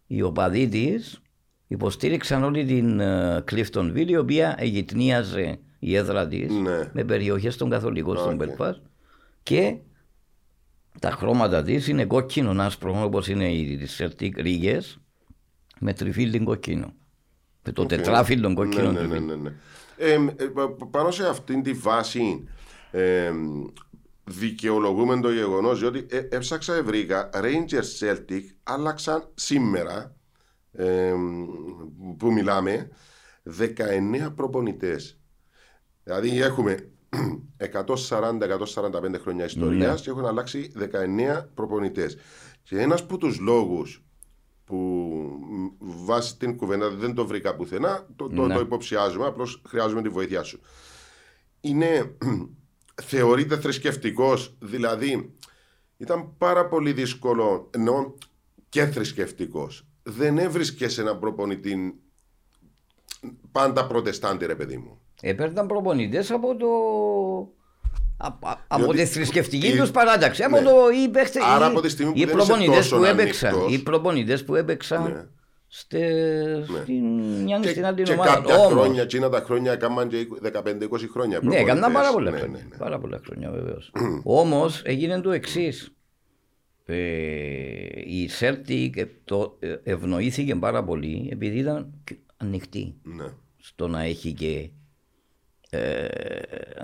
οι οπαδοί της υποστήριξαν όλη την ε, Cliftonville, η οποία γυτνίαζε η έδρα της Ναι. με περιοχές των καθολικών στον Οκ. Belfast και τα χρώματα της είναι κόκκινο άσπρο όπως είναι οι της Celtic ρίγες με τριφύλλιν κόκκινο. Με το τετράφυλλο κόκκινο Ναι, ναι, ναι, τριφύλλι. ναι, ναι. Ε, ε, πα- πάνω σε αυτήν τη βάση ε, δικαιολογούμε το γεγονός διότι ε, έψαξα βρήκα Rangers Celtic άλλαξαν σήμερα ε, που μιλάμε 19 προπονητές Δηλαδή έχουμε 140-145 χρόνια ιστορίας και έχουν αλλάξει 19 προπονητές και ένας από τους λόγους που μ, βάσει την κουβέντα δεν το βρήκα πουθενά, το, το, Ναι. το υποψιάζομαι, απλώς χρειάζομαι τη βοήθειά σου. Είναι, θεωρείται θρησκευτικός, δηλαδή ήταν πάρα πολύ δύσκολο, ενώ και θρησκευτικός. Δεν έβρισκες έναν προπονητή πάντα προτεστάντη, ρε παιδί μου. Έπαιρναν προπονητές από το. Από, από Διότι τη θρησκευτική η- τους παράταξη. Από ναι. το. Οι, παίχτε- Άρα οι- από τη στιγμή που οι δεν είσαι προπονητές τόσο που έπαιξαν. ανοιχτός. Οι προπονητές που έπαιξαν Ναι. στε, στην μια Και, στην άλλη και ομάδα. κάποια Όμως, χρόνια, εκείνα τα χρόνια έκαναν και 15-20 χρόνια. Ναι, έκαναν πάρα πολλά Ναι, χρόνια. ναι, ναι. Πάρα πολλά χρόνια βεβαίως. Όμως έγινε το εξής. Ε, η Celtic ε, το, ε, ευνοήθηκε πάρα πολύ επειδή ήταν και ανοιχτή Ναι. στο να έχει και ε,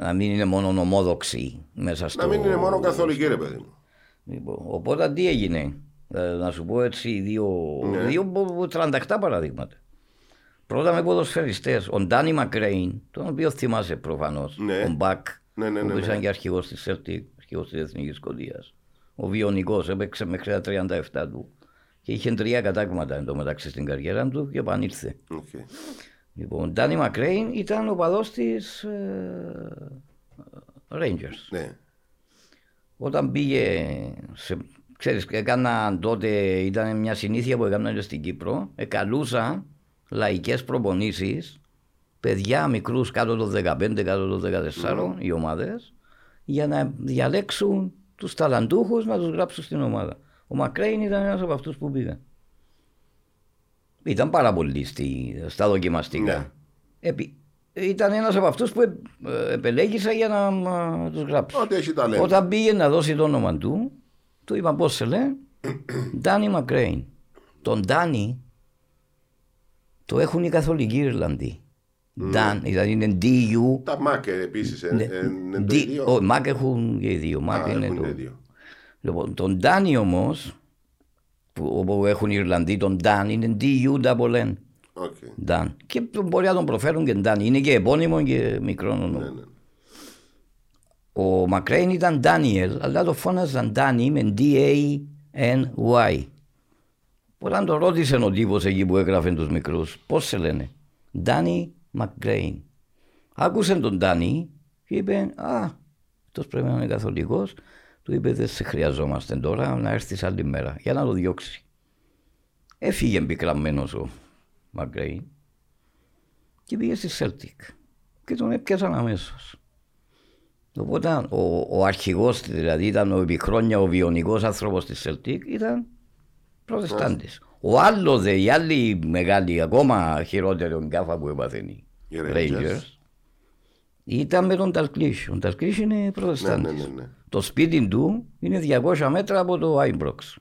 να μην είναι μόνο ομόδοξη μέσα στο... Να μην είναι μόνο καθολική, ρε παιδί μου. Λοιπόν, οπότε τι έγινε, ε, να σου πω έτσι δύο, Ναι. δύο μπο- τρανταχτά παραδείγματα. Πρώτα με ποδοσφαιριστές, ο Ντάνι Μακρέιν, τον οποίο θυμάσαι προφανώς, Ναι. ο Μπακ, Ναι, ναι, που ναι, ναι. ήταν και αρχηγός της Celtic, αρχηγός της Εθνικής Σκοτίας. Ο Βιονικός έπαιξε μέχρι τα 37 του και είχε τρία κατάγματα εντωμεταξύ στην καριέρα του και επανήλθε. Οκ. Λοιπόν, ο Ντάνι Μακρέιν ήταν οπαδός της ε, Rangers. Ναι. Όταν πήγε, σε, ξέρεις, έκανα τότε, ήταν μια συνήθεια που έκανα και στην Κύπρο, εκαλούσα λαϊκές προπονήσεις, παιδιά μικρούς κάτω των 15, κάτω των 14, οι ομάδες, για να διαλέξουν τους ταλαντούχους να τους γράψουν στην ομάδα. Ο Μακρέιν ήταν ένας από αυτούς που πήγαν. Ήταν πάρα πολύ στη, στα δοκιμαστικά. Ναι. Επί- ήταν ένας από αυτούς που ε, ε, επελέγησα για να ε, τους γράψω. Ότι έχει ταλέντο. Όταν πήγε να δώσει το όνομα του, του είπα πώς σε λέει, Ντάνι Μακρέιν. Τον Ντάνι το έχουν οι καθολικοί Ιρλανδοί. Ντάν, δηλαδή είναι DU. Τα ΜΑΚ επίσης Ναι, είναι το D- ίδιο. ο, Μακ έχουν και οι δύο. Μακ Α, είναι έχουν το. το ίδιο. Λοιπόν, τον Ντάνι όμως, που, όπου έχουν οι Ιρλανδοί, τον Ντάν είναι DU double N. Οκ. Ντάν. Και μπορεί να τον προφέρουν και Ντάνι. Είναι και επώνυμο και μικρό όνομα. Ναι, ναι. Ο Μακρέιν ήταν Ντάνιελ, αλλά το φώναζαν Ντάνι με D-A-N-Y. Όταν το ρώτησε ο τύπος εκεί που έγραφε τους μικρούς, πώς σε λένε, Ντάνι Μακρέιν. Άκουσε τον Ντάνι και είπε, Α, αυτός πρέπει να είναι καθολικός. Του είπε, Δεν σε χρειαζόμαστε τώρα, να έρθεις άλλη μέρα για να το διώξει. Έφυγε πικραμένο ο Μακρέιν και πήγε στη Celtic και τον έπιασαν αμέσως. Οπότε ο, ο αρχηγός δηλαδή ήταν ο επιχρόνια ο βιονικός άνθρωπος της Celtic ήταν προτεστάντης. Ο άλλος δε, η άλλη μεγάλη, ακόμα χειρότερη γκάφα που έπαθεν οι Οι Rangers. Rangers, ήταν με τον Νταλγκλίς. Ο Νταλγκλίς είναι Ναι, προτεστάντης. ναι, ναι, ναι. Το σπίτι του είναι 200 μέτρα από το Άιμπροξ.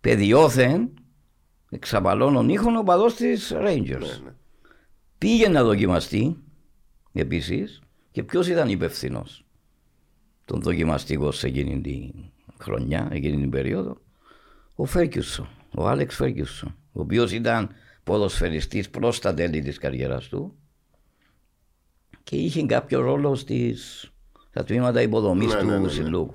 Παιδιόθεν, εξ απαλών ονύχων οπαδός της Rangers. Ναι, ναι. Πήγε να δοκιμαστεί επίσης και ποιος ήταν υπεύθυνος τον δοκιμαστικό σε εκείνη τη χρονιά, εκείνη την περίοδο. Ο Φέρκιουσον, ο Άλεξ Φέρκιουσον, ο οποίος ήταν ποδοσφαιριστής προς τα τέλη της καριέρας του και είχε κάποιο ρόλο στις, στα τμήματα υποδομής Ναι, του ναι, ναι, ναι. συλλόγου.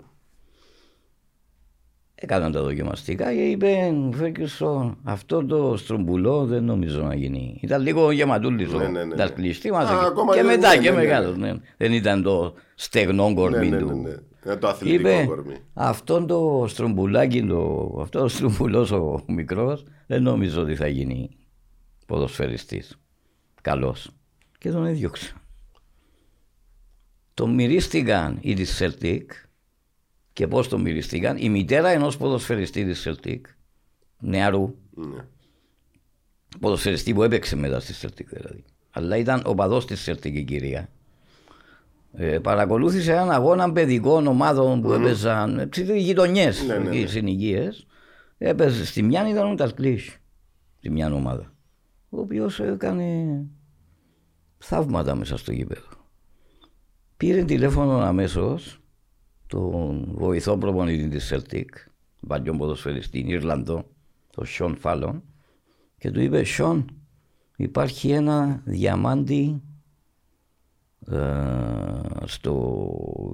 Έκαναν τα δοκιμαστικά και είπε Φέρκιουσον αυτό το στρομπουλό δεν νομίζω να γίνει. Ήταν λίγο γεματούλης Ναι, ο ναι, ναι, ναι. Νταλκλής. Τι Α, μας ακόμα και και- μετά ναι, και ναι, ναι, μεγάλος. ναι. ναι. Δεν ήταν το στεγνό Ναι, κορμί ναι, του. Ναι, ναι. Είναι το αθλητικό Είπε κορμί. αυτόν το στρομπουλάκι, το, αυτό ο στρομπουλός ο μικρός δεν νομίζω ότι θα γίνει ποδοσφαιριστής. Καλός. Και τον έδιωξε. Τον μυρίστηκαν οι της Celtic και πώς τον μυριστήκαν. Η μητέρα ενός ποδοσφαιριστή της Celtic, νεαρού, Ναι. ποδοσφαιριστή που έπαιξε μετά στη Celtic δηλαδή. Αλλά ήταν ο παδός της Celtic η κυρία. Ε, παρακολούθησε έναν αγώνα παιδικών ομάδων που έπαιζαν ε, γειτονιές, Ναι, ναι, ναι. συνοικίες. Έπαιζε στη μια ήταν ο Ταλκλής, στη μια ομάδα. Ο οποίος έκανε θαύματα μέσα στο γήπεδο. Πήρε τηλέφωνο αμέσως τον βοηθό προπονητή της Celtic, παλιό ποδοσφαιριστή, Ιρλανδό, τον Σον Φάλον, και του είπε: Σον, υπάρχει ένα διαμάντι ε, στο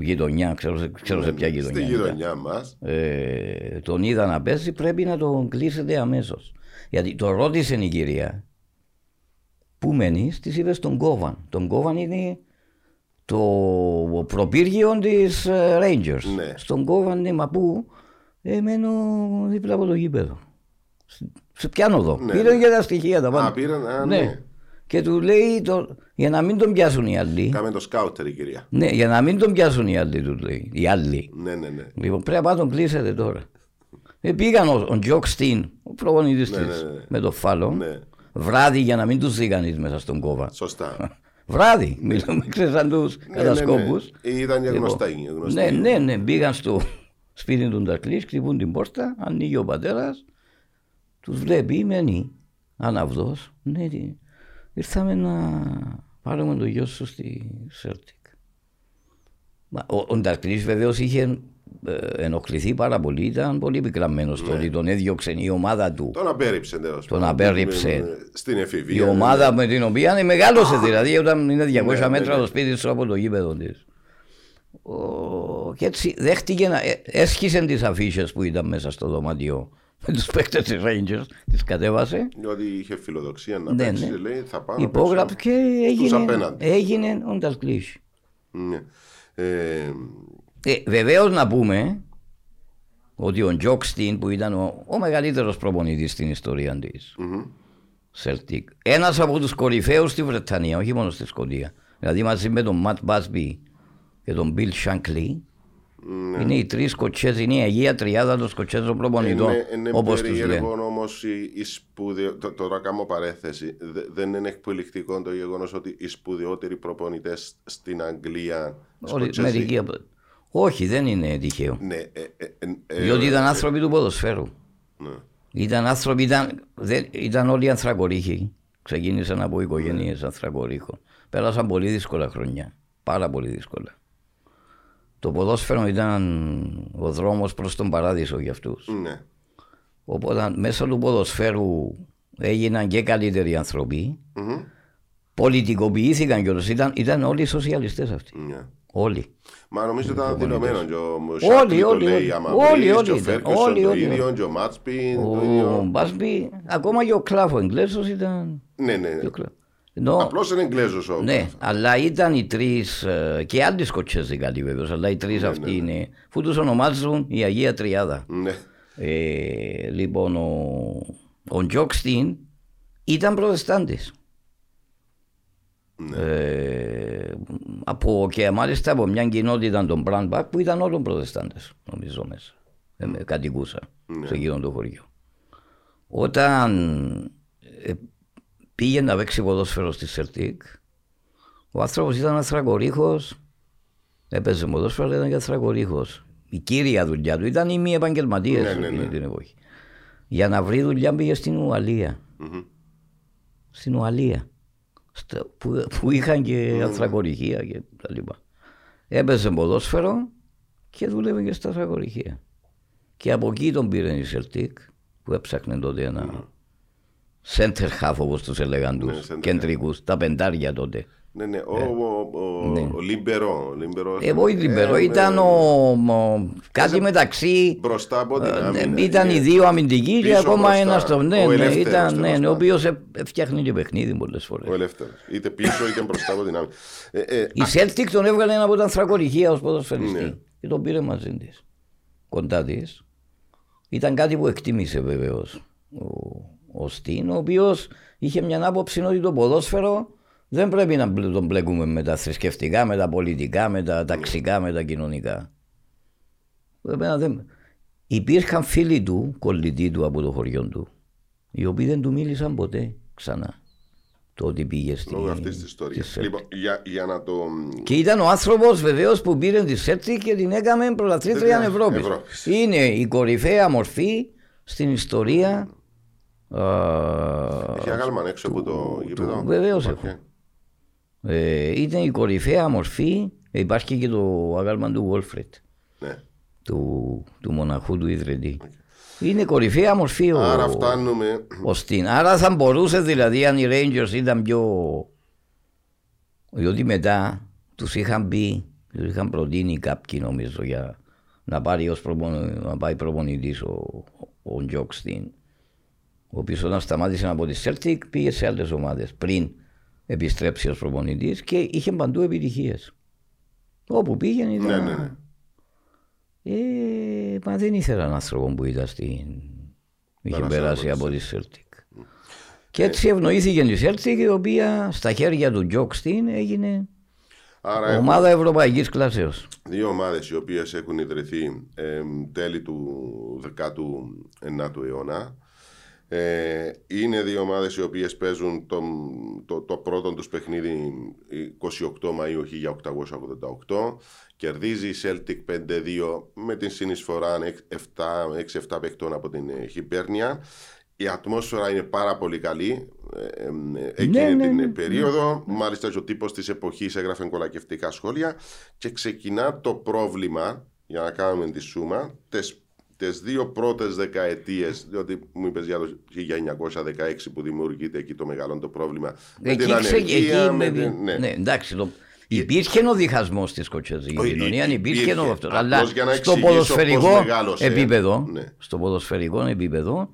γειτονιά, ξέρω, σε- ξέρω σε ποια γειτονιά. Στη ήταν. γειτονιά μας. Ε, τον είδα να παίζει, πρέπει να τον κλείσετε αμέσως. Γιατί το ρώτησε η κυρία, πού μένεις, της είπε στον Κόβαν. Τον Κόβαν είναι το προπύργιο της Rangers. Ναι. Στον Κόβαν, ναι, μα πού, ε, μένω δίπλα από το γήπεδο. Σε- Σε πιάνω εδώ. Ναι, Πήρε ναι. και τα στοιχεία τα πάντα. Α, πήραν, α, ναι. Και του λέει, το, για να μην τον πιάσουν οι άλλοι. Κάμε το σκάουτερ η κυρία. Ναι, για να μην τον πιάσουν οι άλλοι, του λέει. Οι άλλοι. Ναι, ναι, ναι. Λοιπόν, πρέπει να τον κλείσετε τώρα. Ε, πήγαν ο, ο Τζοκ Στίν, ο προπονητής Ναι, της, ναι, ναι. με το φάλο, Ναι. βράδυ για να μην τους δει κανείς μέσα στον κόβα. Σωστά. Βράδυ, μιλούμε, ξέρεις σαν τους Ναι, κατασκόπους. ναι, ναι. Ήταν για Λοιπόν, γνωστά. είναι γνωστή. Ναι, ναι, ναι, πήγαν στο, σπίτι του Ντακλής, χτυπούν την πόρτα, ανοίγει ο πατέρας, τους βλέπει, μένει αναυδός. Ναι, τι- ήρθαμε να πάρουμε το γιο σου στη Σέλτικ. Μα Ο, ο Ντακλή βεβαίως είχε ε, ενοχληθεί πάρα πολύ, ήταν πολύ πικραμένο Ναι. στο ότι τον έδιωξε η ομάδα του. Τον απέρριψε τέλο Τον απέρριψε. Στην Η εφηβεία. ομάδα με την οποία μεγάλωσε δηλαδή όταν είναι 200 Ναι, ναι, μέτρα ναι. το σπίτι σου από το γήπεδο της. Και έτσι δέχτηκε να ε, έσχισε τις αφήσεις που ήταν μέσα στο δωμάτιο με τους παίκτες της Rangers, τις κατέβασε. Ότι είχε φιλοδοξία να Ναι, παίξει. ναι. Λέει, θα πάω να Υπόγραψε παίξω και στους έγινε, απέναντι. έγινε ο Νταλκλής. Ναι. Ε, Ε, Βεβαίως να πούμε ότι ο Τζόκστιν που ήταν ο, ο μεγαλύτερος προπονητής στην ιστορία της μμμ. Celtic, ένας από τους κορυφαίους στη Βρετανία, όχι μόνο στη Σκωτία. Δηλαδή μαζί με τον Ματ Μπάσμπι και τον Μπιλ Σάνκλι, Ναι. είναι οι τρεις σκοτσέζοι, είναι η Αγία Τριάδα των Σκοτσέζων προπονητών. Είναι, είναι Όπως τους λένε. περίεργο όμως η, η σπουδαιο... το- Τώρα κάνω παρέθεση. Δε- δεν είναι εκπληκτικό το γεγονός ότι οι σπουδαιότεροι προπονητές στην Αγγλία. Όλοι- Σκοτσέζοι, μερικοί από- Όχι, δεν είναι τυχαίο. Ναι, ε, ε, ε, ε, Διότι ήταν ε, άνθρωποι του ποδοσφαίρου. ναι. Ήταν άνθρωποι, ήταν, δεν, ήταν όλοι ανθρακορίχοι. Ξεκίνησαν από οικογένειες ανθρακορίχων. Πέρασαν πολύ δύσκολα χρόνια. Πάρα πολύ δύσκολα. Το ποδόσφαιρο ήταν ο δρόμος προς τον παράδεισο για αυτούς. Ναι. Οπότε μέσω του ποδοσφαίρου έγιναν και καλύτεροι άνθρωποι. Μμμ. Πολιτικοποιήθηκαν κιόλας. Ήταν, ήταν όλοι σοσιαλιστές αυτοί. Ναι. Όλοι. Μα νομίζω ήταν δηλωμένο και ο Όλοι, Σάκλι το όλοι, λέει όλοι. άμα Όλοι, βρεις, όλοι και ο ήταν. Φέρκιουσον Όλοι, το όλοι. ίδιο και ο Μάτσπιν το Ο ίδιο. Μπάσμπι, ακόμα και ο Κλάφο Εγγλέσος ήταν... Ναι, ναι. πιο κλα- Ενώ, Απλώς είναι Εγγλέζος όμως. ναι, αλλά ήταν οι τρεις και άλλοι σκοτσέζοι καλοί βέβαια, αλλά οι τρεις αυτοί είναι, που τους ονομάζουν η Αγία Τριάδα. Ναι. Ε, λοιπόν, ο, ο Τζόκστιν ήταν προτεστάντης. Ναι. Ε, από, και μάλιστα από μια κοινότητα των Μπραντμπακ που ήταν όλων προτεστάντες, νομίζω μέσα. Ε, με κατοικούσα Ναι. σε εκείνο το χωριό. Όταν ε, πήγε να παίξει ποδόσφαιρο στη Σερτίκ, ο άνθρωπος ήταν αθρακορίχος, έπαιζε ποδόσφαιρο, αλλά ήταν και αθρακορίχος. Η κύρια δουλειά του ήταν οι μη επαγγελματίες Ναι, ναι, εκείνη ναι. την εποχή. Για να βρει δουλειά πήγε στην Ουαλία. Μμμ. Στην Ουαλία. στα- που, που είχαν και ανθρακοριχεία και τα λοιπά. Έπαιζε ποδόσφαιρο και δούλευε και στα ανθρακοριχεία. Και από εκεί τον πήρε η Σέλτικ που έψαχνε τότε ένα center half όπως τους έλεγαν Ναι, τους center half. κεντρικούς, τα πεντάρια τότε. Ναι, ναι. Ο, ο, ο, ο Λίμπερο. ο Λίμπερο- Εγώ η Λιμπερό Ε, ήταν ναι. ο, ο- κάτι μεταξύ Μπροστά από την ε, άμυνα. ήταν οι δύο αμυντικοί και πίσω ακόμα μπροστά. ένας στο. Ναι, Ο ναι, ελεύθερος, ήταν, τέλος ναι, ναι, ο πάντων. οποίος φτιάχνει και παιχνίδι πολλές φορές. Ο ελεύθερος. Είτε πίσω είτε μπροστά από την άμυνα. Ε, ε, Η Celtic τον έβγαλε ένα από τα ανθρακοριχεία ως ποδοσφαιριστή Ναι. και τον πήρε μαζί της. Κοντά της. Ήταν κάτι που εκτίμησε βεβαίως ο, ο Στίν, ο οποίος είχε μια άποψη ότι το ποδόσφαιρο δεν πρέπει να μπλε- τον μπλέκουμε με τα θρησκευτικά, με τα πολιτικά, με τα ταξικά, με τα κοινωνικά. Εμένα δεν... Υπήρχαν φίλοι του, κολλητοί του από το χωριό του, οι οποίοι δεν του μίλησαν ποτέ ξανά. Το ότι πήγε στη. Λόγω αυτής της ιστορίας. στη Celtic. Λοιπόν, για, για να το. Και ήταν ο άνθρωπος βεβαίως που πήρε τη Σέρτσι και την έκαμε πρωταθλήτρια Βέβαια, Ευρώπης. Ευρώπης. Είναι η κορυφαία μορφή στην ιστορία. Α, Έχει άγαλμα έξω από το γήπεδο. βεβαίως Υπάρχει. έχω. ε, ήταν η κορυφαία μορφή. ε, Υπάρχει και το αγάλμα του Βόλφρετ, Ναι. του, του μοναχού του ιδρυτή. Είναι κορυφαία μορφή ο, Άρα φτάνουμε. ο Στίν. Άρα θα μπορούσε δηλαδή αν οι Rangers ήταν πιο. Διότι μετά τους είχαν πει, τους είχαν προτείνει κάποιοι νομίζω για να πάρει ως προπονη, να πάει προπονητής ο, ο Τζοκ Στίν. Ο οποίος όταν σταμάτησε από τη Celtic πήγε σε άλλες ομάδες πριν επιστρέψει ως προπονητής και είχε παντού επιτυχίες. Όπου πήγαινε ήταν... Ναι, ναι, ναι. Ε, μα δεν ήθελα έναν άνθρωπο που ήταν στην... είχε Πέρασε περάσει από από τη τη Celtic. Και έτσι ευνοήθηκε η Celtic η οποία στα χέρια του Τζοκ Στιν έγινε Άρα έχουμε ομάδα ευρωπαϊκής κλάσεως. δύο ομάδες οι οποίες έχουν ιδρυθεί εμ, τέλη του 19ου αιώνα. Ε, είναι δύο ομάδες οι οποίες παίζουν το, το, το πρώτο τους παιχνίδι 28 Μαΐου 1888. Κερδίζει η Celtic 5-2 με την συνεισφορά 6-7 παιχτών από την Χιμπέρνια. Η ατμόσφαιρα είναι πάρα πολύ καλή ε, ε, εκείνη Ναι, ναι, την ναι. περίοδο. Μάλιστα, ο τύπος της εποχής έγραφε κολακευτικά σχόλια και ξεκινά το πρόβλημα, για να κάνουμε τη σούμα, τις δύο πρώτες δεκαετίες, διότι μου είπες για το 1916 που δημιουργείται εκεί το μεγάλο το πρόβλημα. Με την Εκεί ξε- ανεργία, εκεί με με- την. Ναι. ναι, εντάξει, το- Υπήρχε ο διχασμός στη σκοτσέζικη Όχι, κοινωνίας, υ- υπήρχε υπήρχε. ο αυτός. Απλώς Αλλά για να στο εξηγήσω ποδοσφαιρικό πώς μεγάλωσε. επίπεδο, Ναι. στο ποδοσφαιρικό επίπεδο,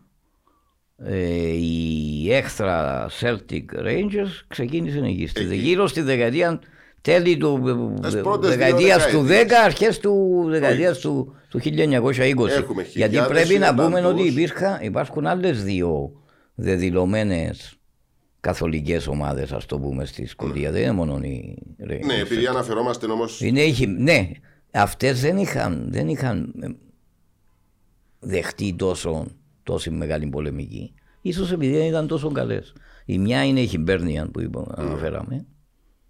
ε, η έχθρα Celtic Rangers ξεκίνησε εκεί. Στη, Εκεί. γύρω στη δεκαετία τέλη του Τις πρώτες δύο δεκαετίας του 10, δεκαετίες. αρχές του δεκαετίας του, του 1920. Έχουμε Γιατί χιλιάδες πρέπει να πούμε Ιρλανδούς. ότι υπήρχαν, υπάρχουν άλλες δύο δεδηλωμένες καθολικές ομάδες ας το πούμε στη Σκοτία. Δεν είναι μόνο οι Rangers. Ναι, επειδή αναφερόμαστε όμω. Είναι, είχε- ναι, αυτές δεν είχαν, δεν είχαν ε, δεχτεί τόσο, τόσο μεγάλη πολεμική. Ίσως επειδή δεν ήταν τόσο καλές. Η μια είναι η Χιμπέρνιαν που είπα, αναφέραμε.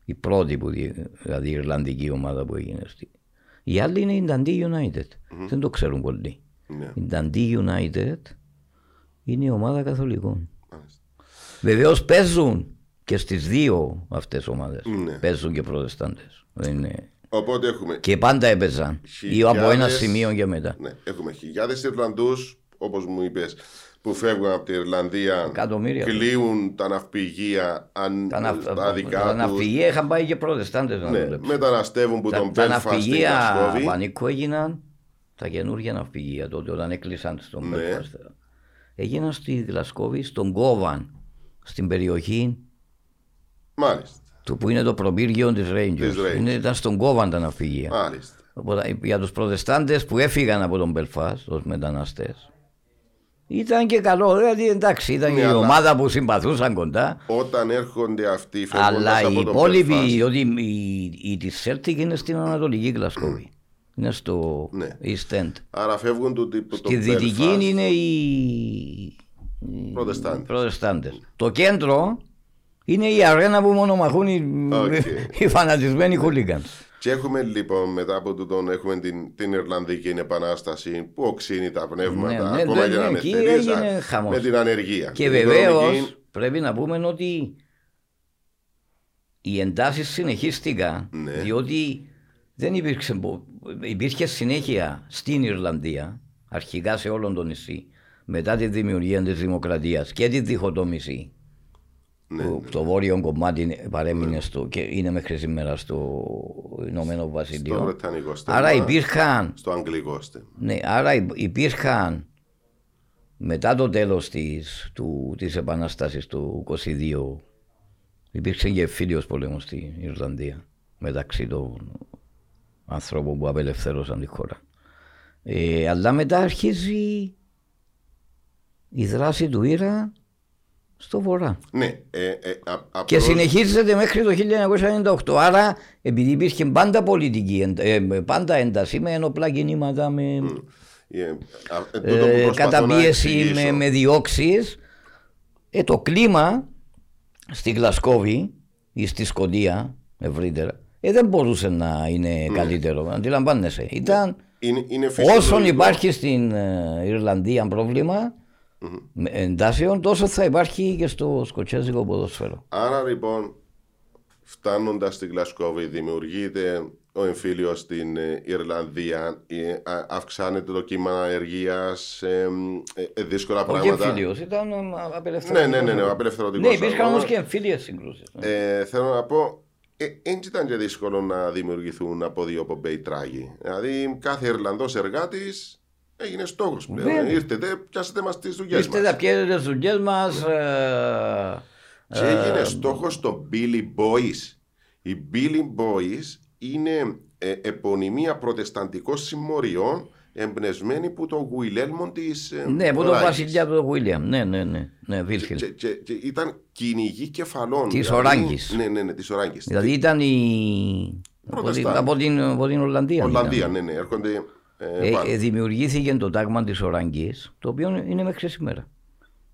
Η πρώτη που, δι- δηλαδή η Ιρλανδική ομάδα που έγινε. Στη. Η άλλη είναι η Dundee United. Δεν το ξέρουν πολλοί. Ναι. Η Dundee United είναι η ομάδα καθολικών. Μάλιστα. Βεβαίως παίζουν και στις δύο αυτές ομάδες. Ναι. Παίζουν και προτεστάντες. Οπότε έχουμε. Και πάντα έπαιζαν. Ή από ένα Χιλιάδες- σημείο και μετά. Ναι, έχουμε χιλιάδες Ιρλανδούς, όπως μου είπες, που φεύγουν από την Ιρλανδία. Εκατομμύρια. Κλείουν τα ναυπηγεία αν, Τα, ναυ... στα δικά τα τους. ναυπηγεία είχαν πάει και προτεστάντε να Ναι, δουλέψουν. μεταναστεύουν που Τα, τον τα Belfast στην ναυπηγεία Γλασκόβη. πανίκου έγιναν τα καινούργια ναυπηγεία τότε όταν έκλεισαν στον Ναι. Belfast. Έγιναν στη Γλασκόβη, στον Κόβαν, στην περιοχή Μάλιστα. του που είναι το προπύργιο της Rangers. Της Rangers. Είναι, ήταν στον Κόβαν τα ναυπηγεία. Μάλιστα. Οπότε, για τους προτεστάντες που έφυγαν από τον Μπελφάστ ως μεταναστές ήταν και καλό, δηλαδή εντάξει ήταν Ναι, και η αλλά- ομάδα που συμπαθούσαν κοντά Όταν έρχονται αυτοί φεύγοντας αλλά από οι τον υπόλοιποι, Belfast, ότι η, η της Celtic είναι στην Ανατολική Γλασκόβη είναι στο Ναι. East End Άρα φεύγουν του τύπου στη δυτική είναι οι, οι Προτεστάντες. προτεστάντες. Το κέντρο είναι η αρένα που μονομαχούν οι, Οκ. οι φανατισμένοι χούλιγκανς. Και έχουμε λοιπόν μετά από τούτον έχουμε την, την Ιρλανδική Επανάσταση που οξύνει τα πνεύματα Ναι, ναι, ακόμα ναι, και ναι, να εκεί ανευθερίζα έγινε χαμός. με την ανεργία. Και Την βεβαίως οικονομική- πρέπει να πούμε ότι οι εντάσεις συνεχίστηκαν Ναι. διότι δεν υπήρξε, μπο- υπήρχε συνέχεια στην Ιρλανδία, αρχικά σε όλο το νησί, μετά τη δημιουργία της δημοκρατίας και τη διχοτόμηση Ναι, που το βόρειο κομμάτι παρέμεινε στο, και είναι μέχρι σήμερα στο Ηνωμένο στο Βασίλειο. Βρετανικό στέμα, Άρα υπήρχαν στο Αγγλικό στέμα. ναι, άρα υ- υπήρχαν μετά το τέλος της, του, της Επανάστασης του 22 υπήρξε και φίλιος πόλεμος στην Ιρλανδία μεταξύ των ανθρώπων που απελευθέρωσαν τη χώρα. Ε, αλλά μετά αρχίζει η δράση του Ήρα στο βορρά. Ναι, ε, ε, α, απλώς- Και συνεχίζεται μέχρι το 1998. Άρα, επειδή υπήρχε πάντα πολιτική, εντα- ε, πάντα ένταση με ενοπλά κινήματα, με ε, α, ε, τούτο που ε, προσπαθώ να καταπίεση, εξηγήσω. με, με διώξεις, ε, το κλίμα στη Γλασκόβη ή στη Σκοτία ευρύτερα, ε, δεν μπορούσε να είναι καλύτερο. Αντιλαμβάνεσαι. Ήταν Είναι, είναι όσον φυσιολογικό. υπάρχει στην ε, Ιρλανδία πρόβλημα με εντάσεων, τόσο θα υπάρχει και στο σκοτσέζικο ποδόσφαιρο. Άρα λοιπόν, φτάνοντας στην Γλασκόβη, δημιουργείται ο εμφύλιος στην ε, Ιρλανδία, ε, α- αυξάνεται το κύμα ανεργίας, δύσκολα Όχι πράγματα. εμφύλιος, ήταν ε, απελευθερωτικός. Ναι, ναι, ναι, ναι, απελευθερωτικός. Ναι, υπήρχαν όμως και εμφύλιες συγκρούσεις. ναι. Ε, θέλω να πω, δεν ήταν και δύσκολο να δημιουργηθούν από δύο πομπέι τράγοι. Δηλαδή, κάθε Ιρλανδός εργάτης έγινε στόχος πλέον. Βέβαια. Ήρθετε, πιάσετε μας τις δουλειές Είστε μας. τα πιέζετε τις δουλειές μας. ε, Και έγινε στόχος το Billy Boys. Οι Billy Boys είναι ε, επωνυμία προτεσταντικών συμμοριών εμπνευσμένη που το Γουιλέλμον της. Ναι, από τον βασιλιά του Βίλιαμ. Ναι, ναι, ναι. ναι Βίλχελ. Και, και, και ήταν κυνηγοί κεφαλών. Της δηλαδή- Οράγκης. Ναι, ναι, ναι, της Οράγκης. Δηλαδή ήταν η. Από την, Προτεστάντη. από την, από την Ολλανδία. Ολλανδία, ήταν. ναι, ναι, έρχονται. Ε, Ε, πάνω. ε, δημιουργήθηκε το τάγμα της Οραγκής, το οποίο είναι μέχρι σήμερα.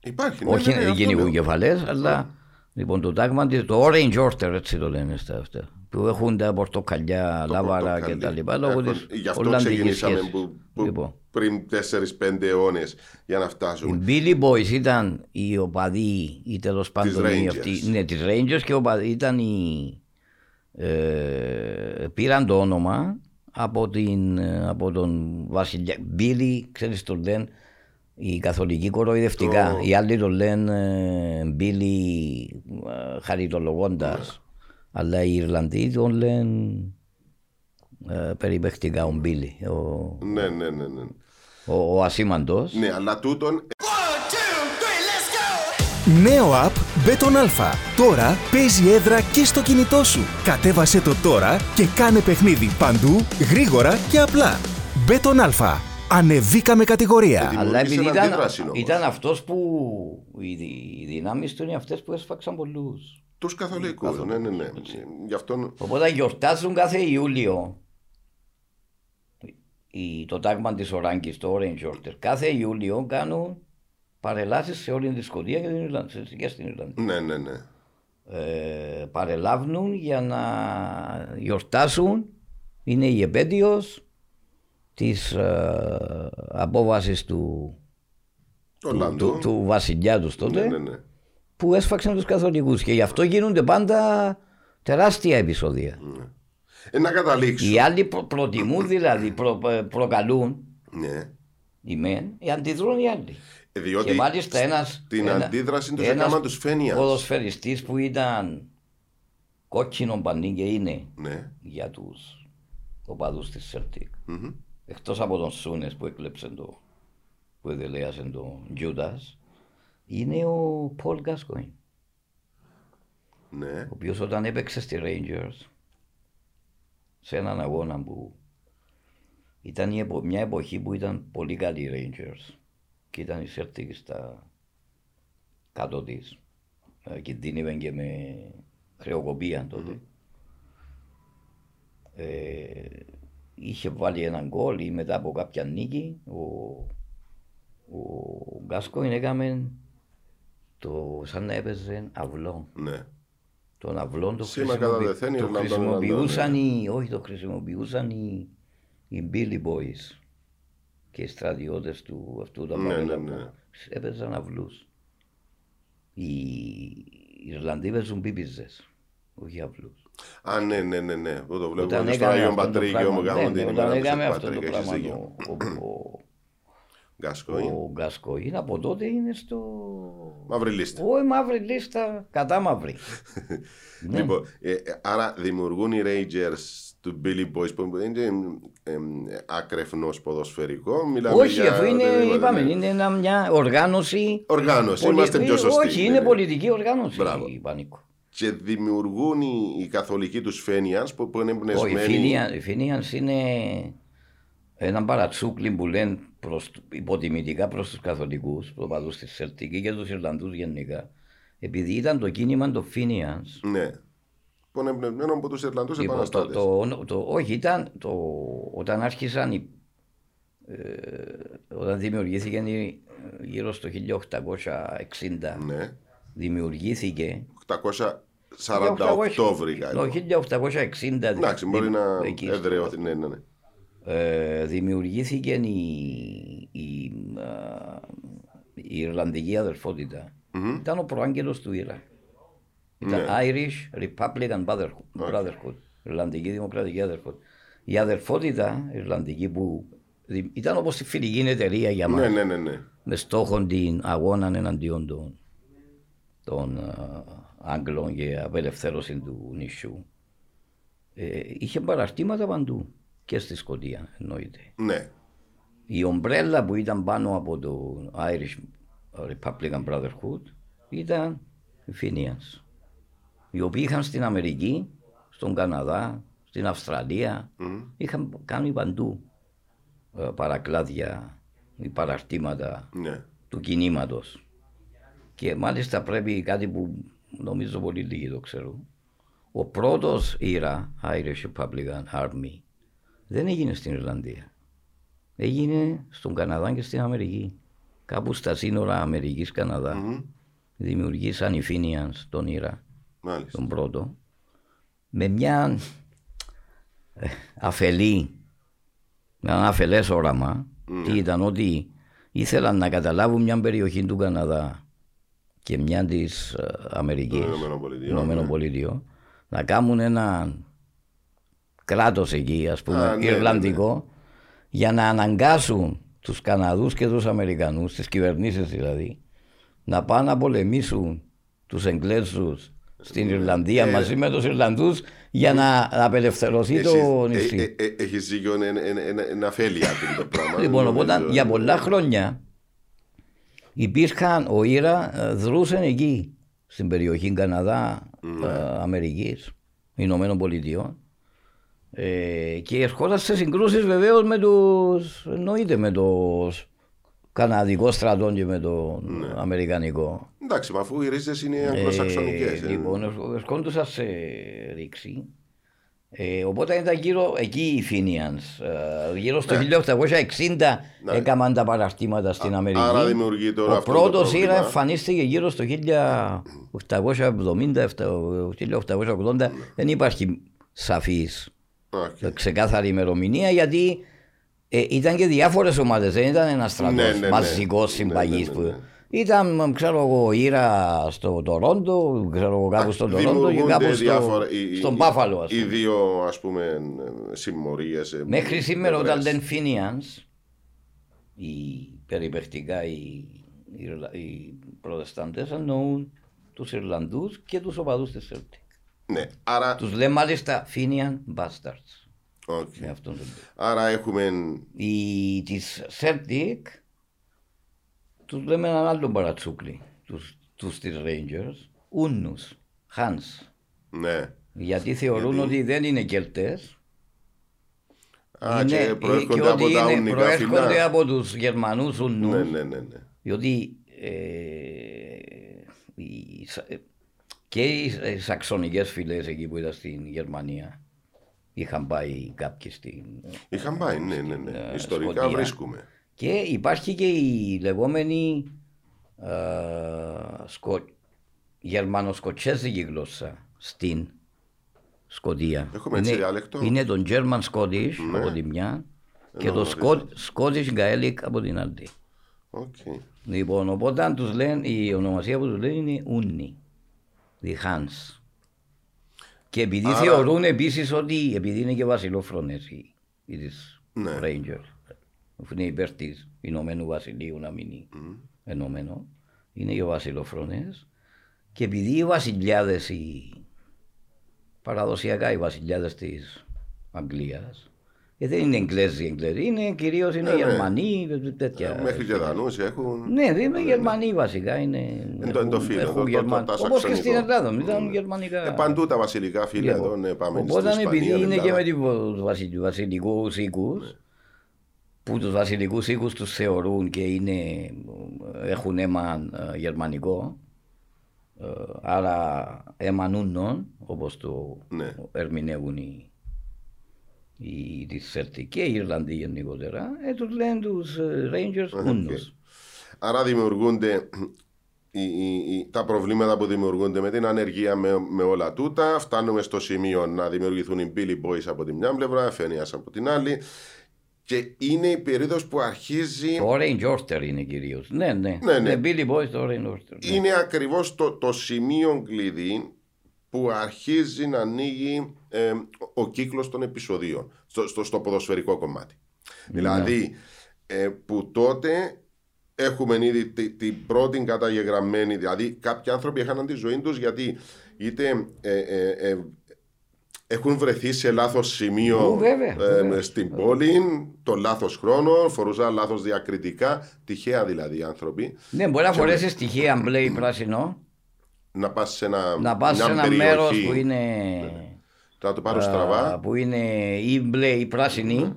Υπάρχει. Ναι, Όχι ναι, ναι, αυτό γενικού λέω. κεφαλές, αλλά λοιπόν το τάγμα της, το orange order έτσι το λένε στα αυτά. Που έχουν τα πορτοκαλιά, Το λάβαρα πορτοκαλί. και τα λοιπά λόγω Έχουν- της Γι' αυτό Ολλανδικής ξεκινήσαμε σχέσης. που, που Λοιπόν. πριν 4-5 αιώνες για να Οι φτάσουμε. Billy Boys ήταν οι οπαδοί ή τέλος πάντων οι Rangers. αυτοί. Ναι, της Rangers και οπαδοί ήταν οι. Ε, πήραν το όνομα από, την, ε, από τον βασιλιά. Billy, ξέρεις το λένε οι καθολικοί κοροϊδευτικά. Το- Οι άλλοι το λένε ε, Billy ε, χαριτολογώντας. Αλλά οι Ιρλανδοί τον λένε ε, περιπαικτικά ο Billy, ο, Ναι, ναι, ναι. ναι. ο, ο ασήμαντος. Ναι, αλλά τούτον Νέο app Beton Alpha. Τώρα παίζει έδρα και στο κινητό σου. Κατέβασε το τώρα και κάνε παιχνίδι παντού, γρήγορα και απλά. Beton Alpha. Ανεβήκαμε κατηγορία. Γιατί- Αλλά Δημιούργησε επειδή ένα ήταν, αντίδραση όμως. ήταν αυτός που οι, δι- οι δυνάμεις του είναι αυτές που έσφαξαν πολλούς. τους καθολικούς. Ναι, ναι, ναι. Γι' αυτό. Οπότε γιορτάζουν κάθε Ιούλιο η, το τάγμα της Οράγκης, το Orange Order. Κάθε Ιούλιο κάνουν παρελάσεις σε όλη τη Σκοτία και, την Ιρλανδία, και στην Ιρλανδία. Ναι, ναι, ναι. Ε, παρελάβουν για να γιορτάσουν. Είναι η επέτειος της ε, απόβασης του, Το του, Ολλανδό. του, του βασιλιά τους τότε. Ναι, ναι, ναι. που έσφαξαν τους καθολικούς και γι' αυτό γίνονται πάντα τεράστια επεισόδια. Ε, να καταλήξω. Οι άλλοι προ- προτιμούν δηλαδή, προ- ε, προκαλούν Ναι. οι μεν, οι αντιδρούν οι άλλοι. Ε, Διότι και μάλιστα ένας, την ένα- αντίδραση τους ένας έκαναν τους Φένιας. ποδοσφαιριστής που ήταν κόκκινο πανί και είναι Ναι. για τους οπαδούς της Celtic. Μμμ. Εκτός από τον Σούνες που έκλεψε το, που εδελέασε τον Τζούτας, είναι ο Πολ Γκάσκοιν. Ναι. ο οποίος όταν έπαιξε στη Rangers σε έναν αγώνα που ήταν η επο- μια εποχή που ήταν πολύ καλή οι Rangers και ήταν η Celtic στα κάτω της. Κινδύνευε και με χρεοκοπία τότε. Ε, είχε βάλει έναν γκολ ή μετά από κάποια νίκη ο, ο Γκάσκοιν έκαμε το σαν να έπαιζε αυλό Ναι. τον αυλό το, Σήμα χρησιμοποιη- κατά δεθέν το Ιρλανδών, χρησιμοποιούσαν Ιρλανδών, οι, όχι το χρησιμοποιούσαν οι, οι Billy Boys και οι στρατιώτες του αυτού τα Ναι, παγέλα ναι, που ναι. έπαιζαν αυλούς. Οι Ιρλανδοί παίζουν πίπιζες, όχι αυλούς. Α, ναι, ναι, ναι, ναι. Εγώ το βλέπω Όταν και στο έκαμε Άγιο αυτό το Πατρίκιο πράγμα, μου ναι, κάνουν ναι, την όταν ημέρα του έκαμε Σεντ αυτό το Πατρίκ, έχεις πράγμα δίκιο. ο, ο, Γκάσκοιν. ο Γκασκοίν από τότε είναι στο... Μαύρη λίστα. Όχι μαύρη λίστα, κατά μαύρη. Ναι. Λοιπόν, ε, ε, άρα δημιουργούν οι Rangers του Billy Boys που είναι ε, ε, άκρεφνος ποδοσφαιρικό. Μιλάμε Όχι, για αφού είναι, οτιδήποτε, είπαμε, ναι. είναι ένα- μια οργάνωση. Οργάνωση, πολι- είμαστε πιο σωστοί. Όχι, ναι, είναι ναι. πολιτική οργάνωση. Μπράβο. η Πανίκο. Και δημιουργούν οι, οι καθολικοί τους Φένιανς που, που είναι Όχι, εμπνευσμένοι. οι Φίνιανς είναι ένα παρατσούκλι που λένε προς, υποτιμητικά προς τους καθολικούς, τους οπαδούς της Σελτική και τους Ιρλανδούς γενικά. Επειδή ήταν το κίνημα των Φίνιανς, Ναι. Που είναι εμπνευσμένο από τους Ιρλανδούς Λοιπόν, το, επαναστάτες. το, το, όχι, ήταν το, όταν άρχισαν οι, ε, όταν δημιουργήθηκε η- γύρω στο 1860 Ναι. δημιουργήθηκε 848 βρήκα. το εγώ. 1860 Εντάξει, μπορεί δη- να εκεί στο- εδραιωθεί. Ναι, ναι, ναι. ε, δημιουργήθηκε η, η, α, η Ιρλανδική αδερφότητα. Ήταν ο προάγγελος του Ιράκ. Ήταν Ναι. Irish Republican Brotherhood, Brotherhood, Ιρλανδική Δημοκρατική Αδερφότητα. Η αδερφότητα Ιρλανδική που δη- ήταν όπως η φιλική εταιρεία για μας Ναι, ναι, ναι, ναι. με στόχο την αγώνα εναντίον των, των α, Άγγλων και απελευθέρωση του νησιού. Ε, είχε παραρτήματα παντού και στη Σκωτία εννοείται. Ναι. Η ομπρέλα που ήταν πάνω από το Irish Republican Brotherhood ήταν οι Fenians. Οι οποίοι είχαν στην Αμερική, στον Καναδά, στην Αυστραλία, είχαν κάνει παντού ε, παρακλάδια ή παραρτήματα Ναι. του κινήματος. Και μάλιστα πρέπει κάτι που νομίζω πολύ λίγοι το ξέρουν. Ο πρώτος ήρα Irish Republican Army δεν έγινε στην Ιρλανδία. Έγινε στον Καναδά και στην Αμερική. κάπου στα σύνορα Αμερικής-Καναδά. Μμμ. Δημιουργήσαν οι Finians τον Ήρα, Μάλιστα. τον πρώτο, με μια ε, αφελή, με ένα αφελές όραμα, τι ήταν ότι ήθελαν να καταλάβουν μια περιοχή του Καναδά και μια της ε, Αμερικής, Των Ηνωμένων Πολιτειών, Ηνωμένων ναι. Πολιτειών, να κάνουν ένα κράτος εκεί, ας πούμε, Α, ναι, ναι, Ιρλανδικό, για να αναγκάσουν τους Καναδούς και τους Αμερικανούς, τις κυβερνήσεις δηλαδή, να πάνε να πολεμήσουν τους Εγγλέζους στην Ιρλανδία Ε, μαζί με τους Ιρλανδούς για να απελευθερωθεί το Εσείς- νησί. ε, ε, ε, Έχεις δίκιο, είναι- είναι- είναι- είναι- είναι αφέλεια αυτό το πράγμα. Λοιπόν, οπότε Νομίζω, για ναι. πολλά χρόνια υπήρχαν, ο Ήρα ε, δρούσε εκεί, στην περιοχή Καναδά, Ναι. ε, Αμερικής, Ηνωμένων Πολιτειών. Ε, και ερχόταν σε συγκρούσεις βεβαίως με τους, εννοείται με τους Καναδικό στρατό και με το Ναι. Αμερικανικό. Εντάξει, μα αφού οι ρίζες είναι αγγλοσαξονικές. Ε, ε. λοιπόν, ερχόντουσαν σε ρήξη. Ε, οπότε ήταν γύρω εκεί οι Finians. Ε, γύρω στο 1860 έκαναν τα παραρτήματα στην Αμερική. Ναι. άρα δημιουργεί τώρα Ο αυτό το πρώτος πρόβλημα. ήρα εμφανίστηκε γύρω στο 1870-1880. Δεν υπάρχει σαφής Οκ. ξεκάθαρη ημερομηνία γιατί ε, ήταν και διάφορες ομάδες. Δεν ήταν ένας στρατός Ναι, ναι, ναι. μαζικό Ναι, συμπαγής. ναι, ναι, ναι. Ήταν, ξέρω εγώ, IRA στο Τορόντο, ξέρω εγώ, κάπου στο Τορόντο και Δημιουργούνται κάπου στο, διάφορα- οι- οι- στον οι- Μπάφαλο. ας Οι πούμε. δύο ας πούμε συμμορίες. ε, Μέχρι σήμερα πλευρές. όταν ήταν Fenians, οι περιπαικτικά οι, οι, Ιρλα- οι προτεστάντες εννοούν τους Ιρλανδούς και τους οπαδούς της Celtic. Ναι, άρα, Τους λέμε μάλιστα Fenian Bastards. Οκ. Με αυτόν τον τρόπο. άρα έχουμε Οι της Celtic τους λέμε έναν άλλο παρατσούκλι, τους, τους της Rangers, Ούνους, Huns. ναι. Γιατί θεωρούν ότι δεν είναι Κελτές, Α, είναι, και ε, προέρχονται και από ότι τα είναι, ουνικά προέρχονται φυλά. από τους Γερμανούς Ούνους, Ναι, ναι, ναι, ναι. διότι ε, οι, Σα- ε, και οι, ε, σαξονικές φυλές εκεί που ήταν στην Γερμανία είχαν πάει κάποιοι στην... Είχαν πάει, ναι, ναι, ναι. ε, Ιστορικά Σκωτία. βρίσκουμε. Και υπάρχει και η λεγόμενη ε, σκο... γερμανοσκοτσέζικη γλώσσα στην Σκοτία. Έχουμε έτσι είναι, διάλεκτο. είναι το German Scottish Ναι. από τη μια και Ενώ το γνωρίζω. Scot- Scottish Gaelic από την άλλη. Οκ. Λοιπόν, οπότε τους λένε, η ονομασία που τους λένε είναι Ούνι, the Huns. Και επειδή Άρα- θεωρούν επίσης ότι, επειδή είναι και βασιλόφρονες οι, οι της Ναι. Rangers, που είναι υπέρ της Ηνωμένου Βασιλείου να μείνει ενωμένο, είναι και βασιλόφρονες και επειδή οι βασιλιάδες, οι, παραδοσιακά οι βασιλιάδες της Αγγλίας, ε, δεν είναι Εγγλέζοι Εγγλέζοι, είναι κυρίως είναι Ναι, ναι. Γερμανοί, τέτοια. Μέχρι και Δανούς έχουν. Ναι, δεν είναι Γερμανοί βασικά. Είναι, Είναι το- είναι το φύλλο, το- το- Γερμαν... το- τα Όπως και στην σαξονικό. Ελλάδα, ήταν Ναι. γερμανικά. Ε, παντού τα βασιλικά φύλλα Λοιπόν, εδώ, ναι, πάμε Οπότε στην επειδή Ισπανία, είναι και Ελλάδα. με τους βασι- βασιλικούς οίκους, που τους βασιλικούς οίκους τους θεωρούν και είναι, έχουν αίμα ε, γερμανικό, ε, άρα αίμα νούνων, όπως το Ναι. ερμηνεύουν οι, οι της Celtic και οι Ιρλανδοί γενικότερα, ε, τους λένε τους ε, Rangers ούνους. Άρα δημιουργούνται οι- οι- οι- τα προβλήματα που δημιουργούνται με την ανεργία, με, με όλα τούτα. Φτάνουμε στο σημείο να δημιουργηθούν οι Billy Boys από τη μια πλευρά, Φένιας από την άλλη. Και είναι η περίοδος που αρχίζει. Το Orange Order είναι κυρίως. Ναι, ναι. Ναι, ναι. Billy Boys το Orange Order. ναι. Είναι ακριβώς το, το σημείο κλειδί που αρχίζει να ανοίγει ε, ο, ο κύκλος των επεισοδίων στο, στο, στο ποδοσφαιρικό κομμάτι. Δηλαδή, ε, που τότε έχουμε ήδη τη- την πρώτη καταγεγραμμένη, δηλαδή κάποιοι άνθρωποι έχαναν τη ζωή τους γιατί είτε ε, ε, ε, έχουν βρεθεί σε λάθος σημείο Ου, βέβαια, ε, βέβαια. στην πόλη, το λάθος χρόνο, φορούσαν λάθος διακριτικά, τυχαία δηλαδή οι άνθρωποι, Ναι, μπορεί να φορέσεις στοιχεία μπλε ή πράσινο, να πας σε ένα, να πας σε μια ένα περιοχή, Ναι. μέρο που είναι. Να το πάρω α, στραβά. που είναι ή μπλε ή πράσινη.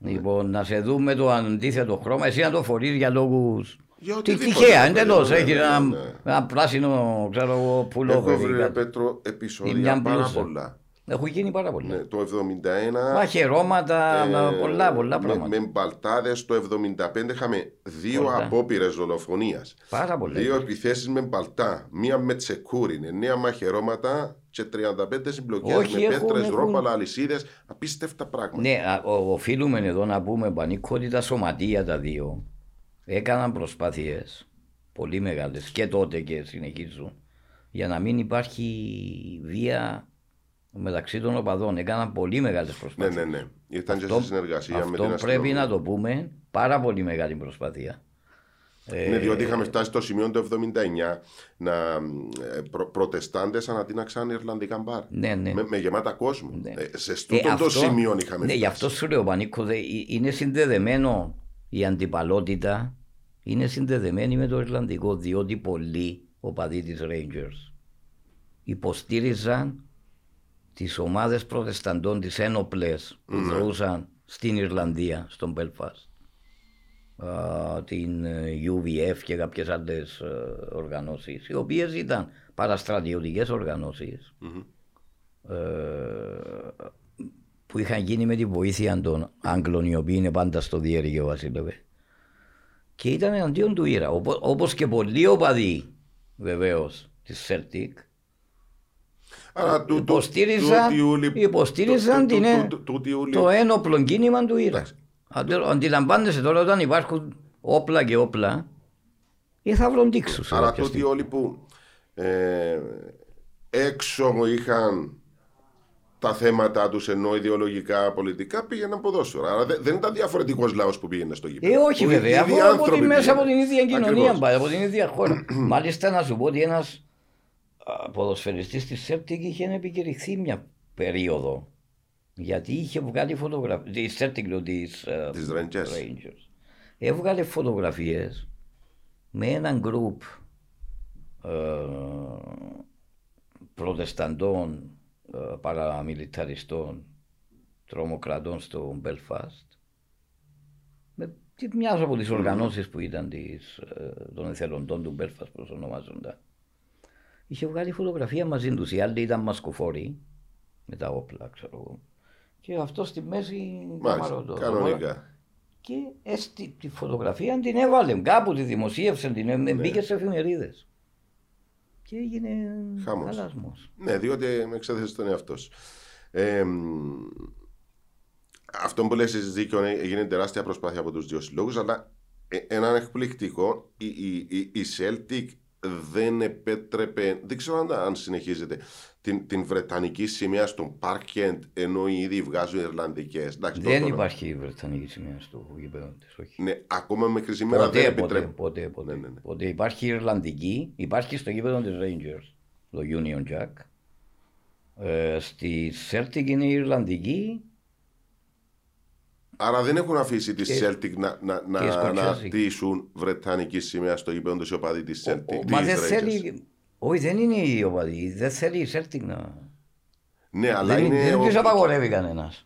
Λοιπόν, να σε δούμε το αντίθετο χρώμα, εσύ να το φορείς για λόγους. Για Τι οτιδήποτε, τυχαία, ναι, εντελώς. ναι, Έχει ναι, ένα, ναι. ένα πράσινο, ξέρω εγώ, Έχω πουλόβερ. ή βρει ρε κάτι. Πέτρο Ή επεισόδια μια πάρα μπλούζα. πολλά. Έχουν γίνει πάρα πολλά. Ναι, το 71. Μαχαιρώματα, ε, πολλά, πολλά με- πράγματα. Με μπαλτάδες το 75 είχαμε δύο Πολλά. απόπειρες δολοφονίας. Πάρα πολλά. Δύο επιθέσεις με μπαλτά. Μία με τσεκούριν, εννέα μαχαιρώματα και 35 συμπλοκές Όχι, με έχουν- πέτρες, έχουν- ρόπαλα, αλυσίδες. Απίστευτα πράγματα. Ναι, α, ο- οφείλουμε εδώ να πούμε πανίκο ότι τα σωματεία τα δύο έκαναν προσπάθειες πολύ μεγάλες και τότε και συνεχίζουν για να μην υπάρχει βία μεταξύ των οπαδών. Έκαναν πολύ μεγάλες Ναι, προσπάθειες. ναι, ναι. Ήρθαν και Αυτό- σε συνεργασία με αυτό την πρέπει αστυνομία. να το πούμε πάρα πολύ μεγάλη προσπάθεια. Ε, Ναι, διότι είχαμε φτάσει στο σημείο το 79 να ε, προ, προτεστάντες ανατείναξαν Ιρλανδικά μπαρ. Ναι, ναι. Με, με γεμάτα κόσμο. Ναι. Ε, σε Ε, στούτο το σημείο είχαμε ναι, φτάσει. γι' αυτό σου λέω Πανίκο, δε, ε- είναι συνδεδεμένο η αντιπαλότητα, είναι συνδεδεμένη με το Ιρλανδικό, διότι πολλοί οπαδοί της Rangers υποστήριζαν τις ομάδες προτεσταντών, τις ένοπλες που Ναι. δρούσαν στην Ιρλανδία, στον Belfast. Α, την ε, UVF και κάποιες άλλες ε, οργανώσεις, οι οποίες ήταν παραστρατιωτικές οργανώσεις Μμμ. ε, που είχαν γίνει με τη βοήθεια των Άγγλων οι οποίοι είναι πάντα στο διέργειο βασίλευε και ήταν εναντίον του Ήρα Οπό- όπως και πολλοί οπαδοί βεβαίως της Celtic ούλη- το ένοπλο κίνημα του Ήρα. Εντάξει. Αντε- Αντιλαμβάνεσαι τώρα όταν υπάρχουν όπλα και όπλα ή θα βρουν τύξους. σε Άρα κάποια τούτοι στιγμή. όλοι που ε, έξω είχαν τα θέματα τους ενώ ιδεολογικά, πολιτικά πήγαιναν ποδόσφαιρο. Άρα δεν, δεν ήταν διαφορετικός λαός που πήγαινε στο γήπεδο. Ε, όχι Που οι βέβαια, ίδιοι αφού από άνθρωποι τη, μέσα από πήγαιναν. την ίδια κοινωνία Ακριβώς. πάει, από την ίδια χώρα. Μάλιστα να σου πω ότι ένας ποδοσφαιριστής της Celtic είχε επικηρυχθεί μια περίοδο. Γιατί είχε βγάλει φωτογραφίες, τη Celtic λέω, της, ε, Της Rangers. Rangers. Έβγαλε φωτογραφίες με έναν γκρουπ ε, προτεσταντών, ε, παραμιλιταριστών, τρομοκρατών στο Belfast με τι- μιας από τις οργανώσεις που ήταν της, ε, των εθελοντών του Belfast προς ονομάζοντα. Είχε βγάλει φωτογραφία μαζί τους, οι άλλοι ήταν μασκοφόροι με τα όπλα ξέρω εγώ. Και αυτό στη μέση Μάλιστα, καμαρό- το- το- κανονικά. και έστι, τη φωτογραφία την έβαλε κάπου, τη δημοσίευσε, την έβαλε, μπήκε σε εφημερίδες. Και έγινε Χαμός. χαλασμός. Ναι, διότι με εξέθεσε τον εαυτό σου. Ε, μ, αυτό που λες έχεις δίκιο ε, έγινε τεράστια προσπάθεια από τους δύο συλλόγους αλλά ε, έναν εκπληκτικό η, η, η, η Celtic δεν επέτρεπε, δεν ξέρω αν, αν συνεχίζεται την, την Βρετανική σημαία στον Parkend ενώ οι ήδη βγάζουν Ιρλανδικές Εντάξει, το- Δεν το- υπάρχει η Βρετανική σημαία στο γήπεδο της, όχι. Ναι, ακόμα μέχρι σήμερα Ποτέ, δεν ποτέ, επιτρέπουν ποτέ, ποτέ, Ναι, ναι, ναι. ποτέ. Υπάρχει η Ιρλανδική, υπάρχει στο γήπεδο της Rangers, το Union Jack. Ε, στη Celtic είναι η Ιρλανδική Άρα δεν έχουν αφήσει τη Και- Celtic να, να, να, και να Σκοτσέζικη. ντύσουν Βρετανική σημαία στο γήπεδο τους οι οπαδοί της Ο- Celtic. ο- Μα της δεν Rangers. θέλει. Όχι, δεν είναι η οπαδή. Δεν θέλει η Celtic να. Ναι, αλλά Δεν, είναι. δεν ο- του απαγορεύει κανένας.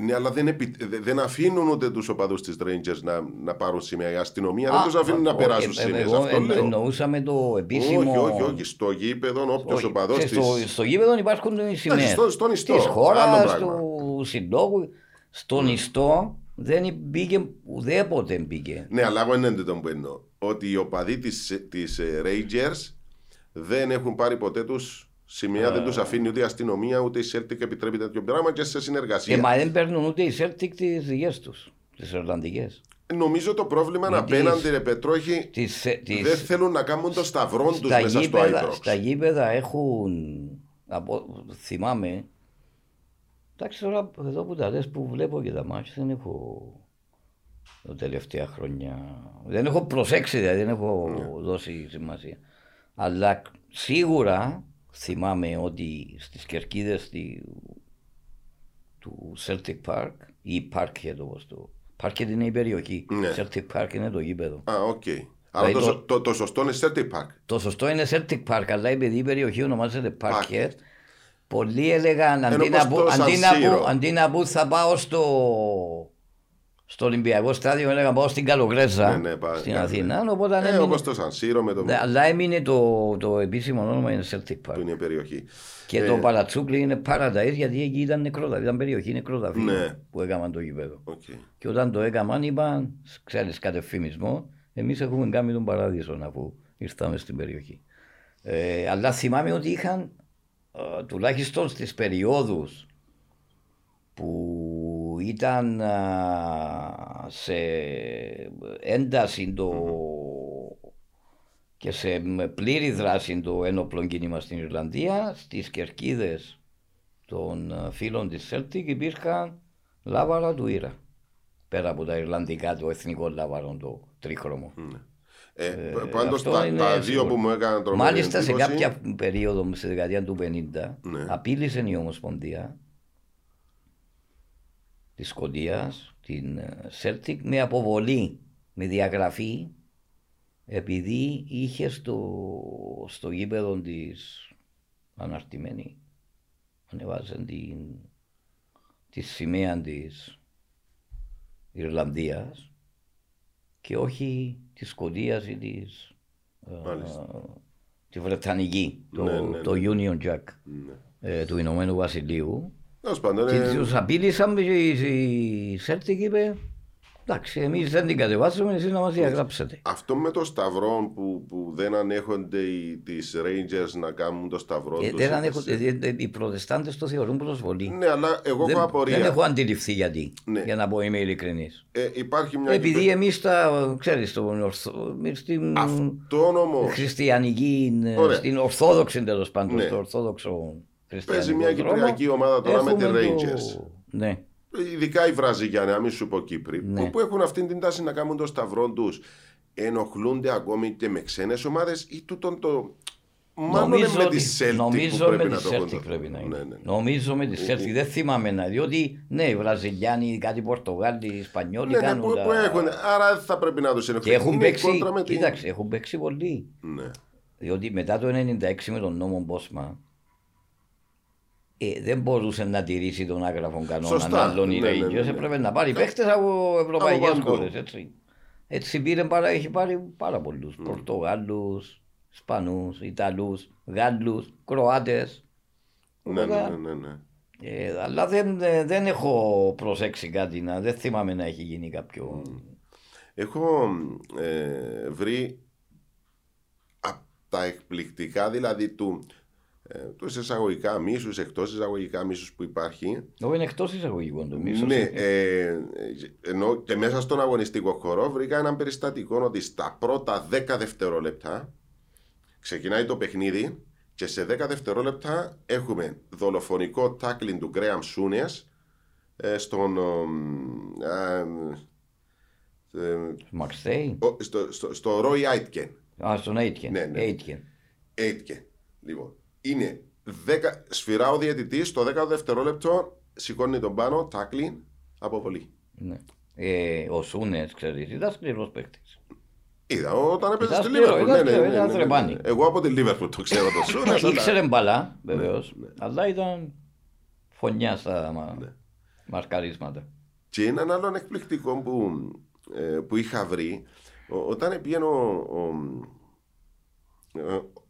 Ναι, αλλά δεν, επι... δε- δεν αφήνουν ούτε τους οπαδού της Rangers να, να πάρουν σημαία. Η αστυνομία Α, δεν τους αφήνει να όχι, περάσουν ε, σημαίες. Εγώ Αυτό εν- λέω. εννοούσαμε το επίσημο. Όχι, όχι, όχι. Στο γήπεδο, όποιος Όχι. οπαδό Σε- τη. στο, στο γήπεδο υπάρχουν οι σημαίες στο- στον ιστό, της άλλο χώρας, πράγμα. του συλλόγου. Στον ιστό δεν μπήκε, ουδέποτε μπήκε. Ναι, αλλά εγώ είναι το που εννοώ. Ότι οι οπαδοί της Rangers δεν έχουν πάρει ποτέ τους σημαία, δεν τους αφήνει ούτε η αστυνομία ούτε η Celtic επιτρέπει τέτοιο πράγμα και σε συνεργασία. Ε, μα δεν παίρνουν ούτε οι Celtic τις δικές τους, τις Ιρλανδικές. Νομίζω το πρόβλημα Γιατί απέναντι, ρε Πετρό, έχει. Τις, ε, τις, Δεν θέλουν να κάνουν το σταυρό τους στα, μέσα στο γήπεδα, Ibrox. στα γήπεδα έχουν, από, θυμάμαι, εντάξει τώρα εδώ που τα λες που βλέπω και τα μάτια δεν έχω τα τελευταία χρόνια, δεν έχω προσέξει δηλαδή, δεν έχω Ναι. δώσει σημασία. Αλλά σίγουρα θυμάμαι ότι στις κερκίδες τη- του Celtic Park ή Parkhead όπως το... Parkhead είναι η περιοχή, Ναι. Celtic Park είναι το γήπεδο. Α, οκ. Αλλά Δηλαδή το, το- σω- το, το σωστό είναι Celtic Park. Το σωστό είναι Celtic Park, αλλά επειδή η περιοχή ονομάζεται Parkhead. Parkhead, πολλοί έλεγαν αντί όπως να, που, το αντί, San να Siro. που, αντί να που θα πάω στο, στο Ολυμπιακό στάδιο έλεγα πάω στην Καλογρέζα Ναι, ναι, πά- στην ναι, Αθήνα. ναι. Οπότε Ε, έμεινε, όπως το San Siro με το Ναι, αλλά έμεινε το, το επίσημο όνομα είναι Celtic Park. που είναι η περιοχή. Και Ε, το παρατσούκλι είναι Paradise γιατί εκεί ήταν νεκρόταφη, ήταν περιοχή νεκρόταφη Ναι. που έκαναν το γήπεδο. οκ. Και όταν το έκαναν είπαν, ξέρεις κατ' ευφημισμό, εμείς έχουμε κάνει τον παράδεισο αφού ήρθαμε στην περιοχή. Ε, αλλά θυμάμαι ότι είχαν ε, τουλάχιστον στις περιόδους που ήταν α, σε ένταση το και σε με πλήρη δράση το ένοπλο κίνημα στην Ιρλανδία, στις κερκίδες των α, φίλων της Celtic υπήρχαν λάβαρα του Ήρα. Πέρα από τα Ιρλανδικά, το εθνικό λάβαρο, το τρίχρωμο. Ε, Πάντως αυτό τα, είναι τα δύο σίγουρο. που μου έκαναν τρομερή Μάλιστα σε εντύπωση- κάποια περίοδο, στη δεκαετία του 50, Ναι. απείλησε η Ομοσπονδία της Σκοτίας, την ε, Celtic, με αποβολή, με διαγραφή, επειδή είχε στο, στο γήπεδο της αναρτημένη, ανεβάζε την, τη σημαία της Ιρλανδίας και όχι της Σκοτίας ή της ε, Μάλιστα. τη Βρετανική, το, Ναι, ναι, το Union Jack Ναι. ε, του Ηνωμένου Βασιλείου. Τέλος πάντων, Και ε, τους απείλησαν και η, η Celtic είπε εντάξει εμείς δεν την κατεβάσουμε εσείς να μας διαγράψετε. αυτό με το σταυρό που, που δεν ανέχονται οι, τις Rangers να κάνουν το σταυρό Ε, τους. δεν ανέχονται- ε, ε, οι προτεστάντες το θεωρούν προσβολή. Ναι, αλλά εγώ δεν, έχω απορία. δεν έχω αντιληφθεί γιατί, Ναι. για να πω είμαι ειλικρινής. Ε, υπάρχει μια Επειδή κυβε- εμείς τα, ξέρεις, στον ορθο, στην Αυτό όμω χριστιανική, ε, Ωραία. στην ορθόδοξη τέλος πάντων, Ναι. στο ορθόδοξο χριστιανικό παίζει μια δρόμο, κυπριακή ομάδα τώρα με τη έχουμε το- Rangers. Ναι. Ειδικά οι Βραζιλιάνοι, να μην σου πω Κύπροι, Ναι. που, που έχουν αυτή την τάση να κάνουν το σταυρό τους, ενοχλούνται ακόμη και με ξένες ομάδες ή τούτον το. Μάλλον με Νομίζω, τη ότι- Celtic νομίζω που πρέπει με να τη το Celtic έχουν. πρέπει να είναι. Ναι, ναι. Νομίζω με τη Celtic. Δεν θυμάμαι να. Διότι ναι, οι Βραζιλιάνοι, κάτι Πορτογάλοι, οι Ισπανιόλοι Ναι, ναι, κάνουν. που, τα- που έχουν. Άρα δεν θα πρέπει να τους ενοχλούν. Και έχουν Είναι παίξει. κόντρα με την- Κοίταξε, έχουν παίξει πολύ. Ναι. Διότι μετά το 96 με τον νόμο Μπόσμαν ε, δεν μπορούσε να τηρήσει τον άγραφο κανόνα Σωστά. άλλων οι Ναι, ναι, Rangers. ναι, ναι. Έπρεπε να πάρει παίχτε από ευρωπαϊκές Από παντού. χώρες. Έτσι. έτσι πήρε πάρα, έχει πάρει πάρα πολλούς. Mm. Πορτογάλους, Ισπανούς, Ιταλούς, Γάλλους, Κροάτες. Ναι, ναι, ναι, ναι, ναι. Ε, αλλά δεν, ε, δεν έχω προσέξει κάτι να. Δεν θυμάμαι να έχει γίνει κάποιο. Έχω ε, βρει από τα εκπληκτικά δηλαδή του, ε, του εισαγωγικά μίσους, εκτός εισαγωγικά μίσους που υπάρχει Εγώ είναι εκτός εισαγωγικών το μίσο. ναι, ε, ενώ και μέσα στον αγωνιστικό χώρο βρήκα έναν περιστατικό ότι στα πρώτα 10 δευτερόλεπτα ξεκινάει το παιχνίδι και σε 10 δευτερόλεπτα έχουμε δολοφονικό τάκλιν του Γκρέαμ Σούνιας ε, στον ε, ε, ε, Μαξτέι. ο- στο, στο, στο Roy Aitken. Α, στον Αίτκεν. Ναι, ναι. Aitken. Aitken. Λοιπόν, είναι 10, σφυρά ο διαιτητής, στο 10 δευτερόλεπτο σηκώνει τον πάνω, τάκλιν, αποβολή. Ναι. Ε, ο Σούνε, ξέρεις, ήταν σκληρό παίκτης. Είδα όταν έπαιζε Ήταν στη σκληρό, Λίβερπουλ. ήταν Ναι, ναι, σκληρό, ναι, ήταν ναι, ναι, θρεπάνι. ναι. Εγώ από τη Λίβερπουλ το ξέρω το Σούνας, αλλά- Ήξερε μπαλά, βεβαίως, ναι. αλλά ήταν φωνιά στα μα... Ναι. μαρκαρίσματα. Και έναν άλλον εκπληκτικό που, ε, που είχα βρει, ο- όταν πήγαινε ο,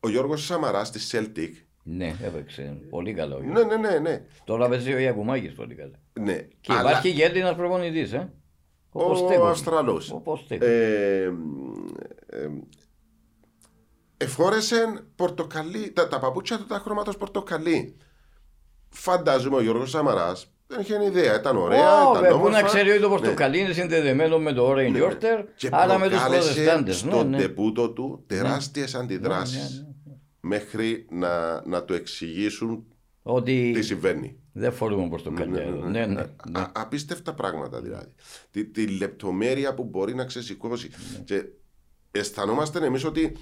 ο, ε, ο Γιώργος Σαμαράς στη Celtic, Ναι, έπαιξε. Πολύ καλό. ναι, ναι, ναι, ναι, Τώρα παίζει ο Ιακουμάκης πολύ καλά. ναι. Και Αλλά υπάρχει και Έλληνα προπονητής, ε. ο Ποστέκογλου. Αυστραλός. Ο Ποστέκογλου. ε, ε, εφόρεσε πορτοκαλί, τα, τα παπούτσια του τα χρώματος πορτοκαλί. Φαντάζομαι ο Γιώργος Σαμαράς δεν είχε ιδέα, ήταν ωραία, Ω, ήταν βε, Πού όμορφα. να ξέρει ότι το Ναι. πορτοκαλί είναι συνδεδεμένο με το Orange Ναι, ναι. Order, Και άρα με τους προκάλεσε προτεστάντε. στον Ναι, ναι. τεπούτο του τεράστιες αντιδράσεις Ναι, ναι, μέχρι να, να του εξηγήσουν Ότι τι συμβαίνει. δεν φορούμε πορτοκαλιά. εδώ. Ναι, ναι. ναι. Α- απίστευτα πράγματα δηλαδή. Τη, τη λεπτομέρεια που μπορεί να ξεσηκώσει. Ναι. Και αισθανόμαστε εμείς ότι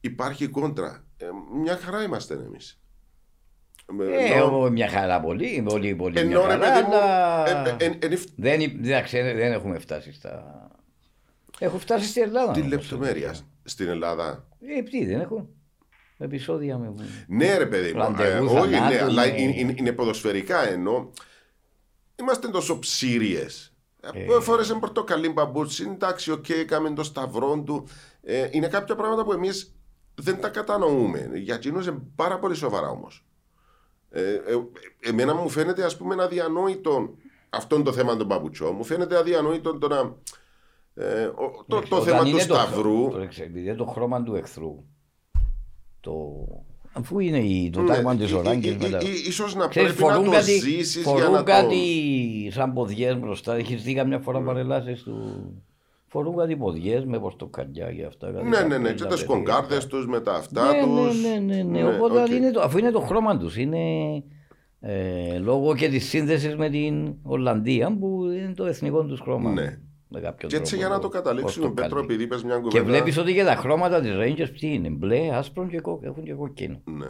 υπάρχει κόντρα. Ε, μια χαρά είμαστε εμείς. Ε, εγώ μια χαρά πολύ, πολύ, πολύ μια ενώ ρε χαρά, παιδί μου, αλλά ε, ε, ε, εν- εν- δεν, υ- εντάξει, δεν έχουμε φτάσει στα... Έχω φτάσει στην Ελλάδα. τη όμως, λεπτομέρεια στην Ελλάδα. Ε, τι δεν έχω. Επισόδια με... Ναι, ρε παιδί μου. Ραντεβού ε, όχι, ναι, θανάτου, αλλά ναι. είναι, είναι- είναι ποδοσφαιρικά ενώ είμαστε τόσο ψήριες. Ε, Φόρεσε πορτοκαλί μπαμπούτσι, εντάξει, οκ, έκαμε το σταυρό του. Ε, είναι κάποια πράγματα που εμείς δεν τα κατανοούμε. Για εκείνους είναι πάρα πολύ σοβαρά όμως. Ε, ε, εμένα μου φαίνεται ας πούμε αδιανόητο αυτό το θέμα των παπουτσών. Μου φαίνεται αδιανόητο το να. Ε, ο- το, το, θέμα του σταυρού. Το, επειδή είναι το χρώμα του εχθρού. Το, αφού είναι η, το τάγμα της Ναι, οράγκη ε, ε, μετά. ε, ε, ίσως να Ξέρεις, πρέπει να φορούν το κάτι, ζήσεις για φορούν να κάτι το... σαν ποδιές μπροστά. Έχεις δει καμιά φορά Ναι. παρελάσεις του... Φορούν κάτι ποδιές με πορτοκαλιά και αυτά. κάτι Ναι, ναι, ναι, καπέλα, και τι παιδιά. κονκάρδες τους με τα αυτά ναι, τους. ναι, ναι, ναι, ναι. Οπότε οκ. είναι το, αφού είναι το χρώμα τους, είναι ε, λόγω και της σύνδεσης με την Ολλανδία που είναι το εθνικό τους χρώμα. Ναι. Με κάποιον Και έτσι τρόπο, για να το καταλήξουμε, πορτοκαλί. Πέτρο, επειδή είπες μια Και κουβέντα. βλέπεις ότι και τα χρώματα της Rangers τι είναι, μπλε, άσπρο και κόκκινο. Έχουν και κόκκινο. Ναι,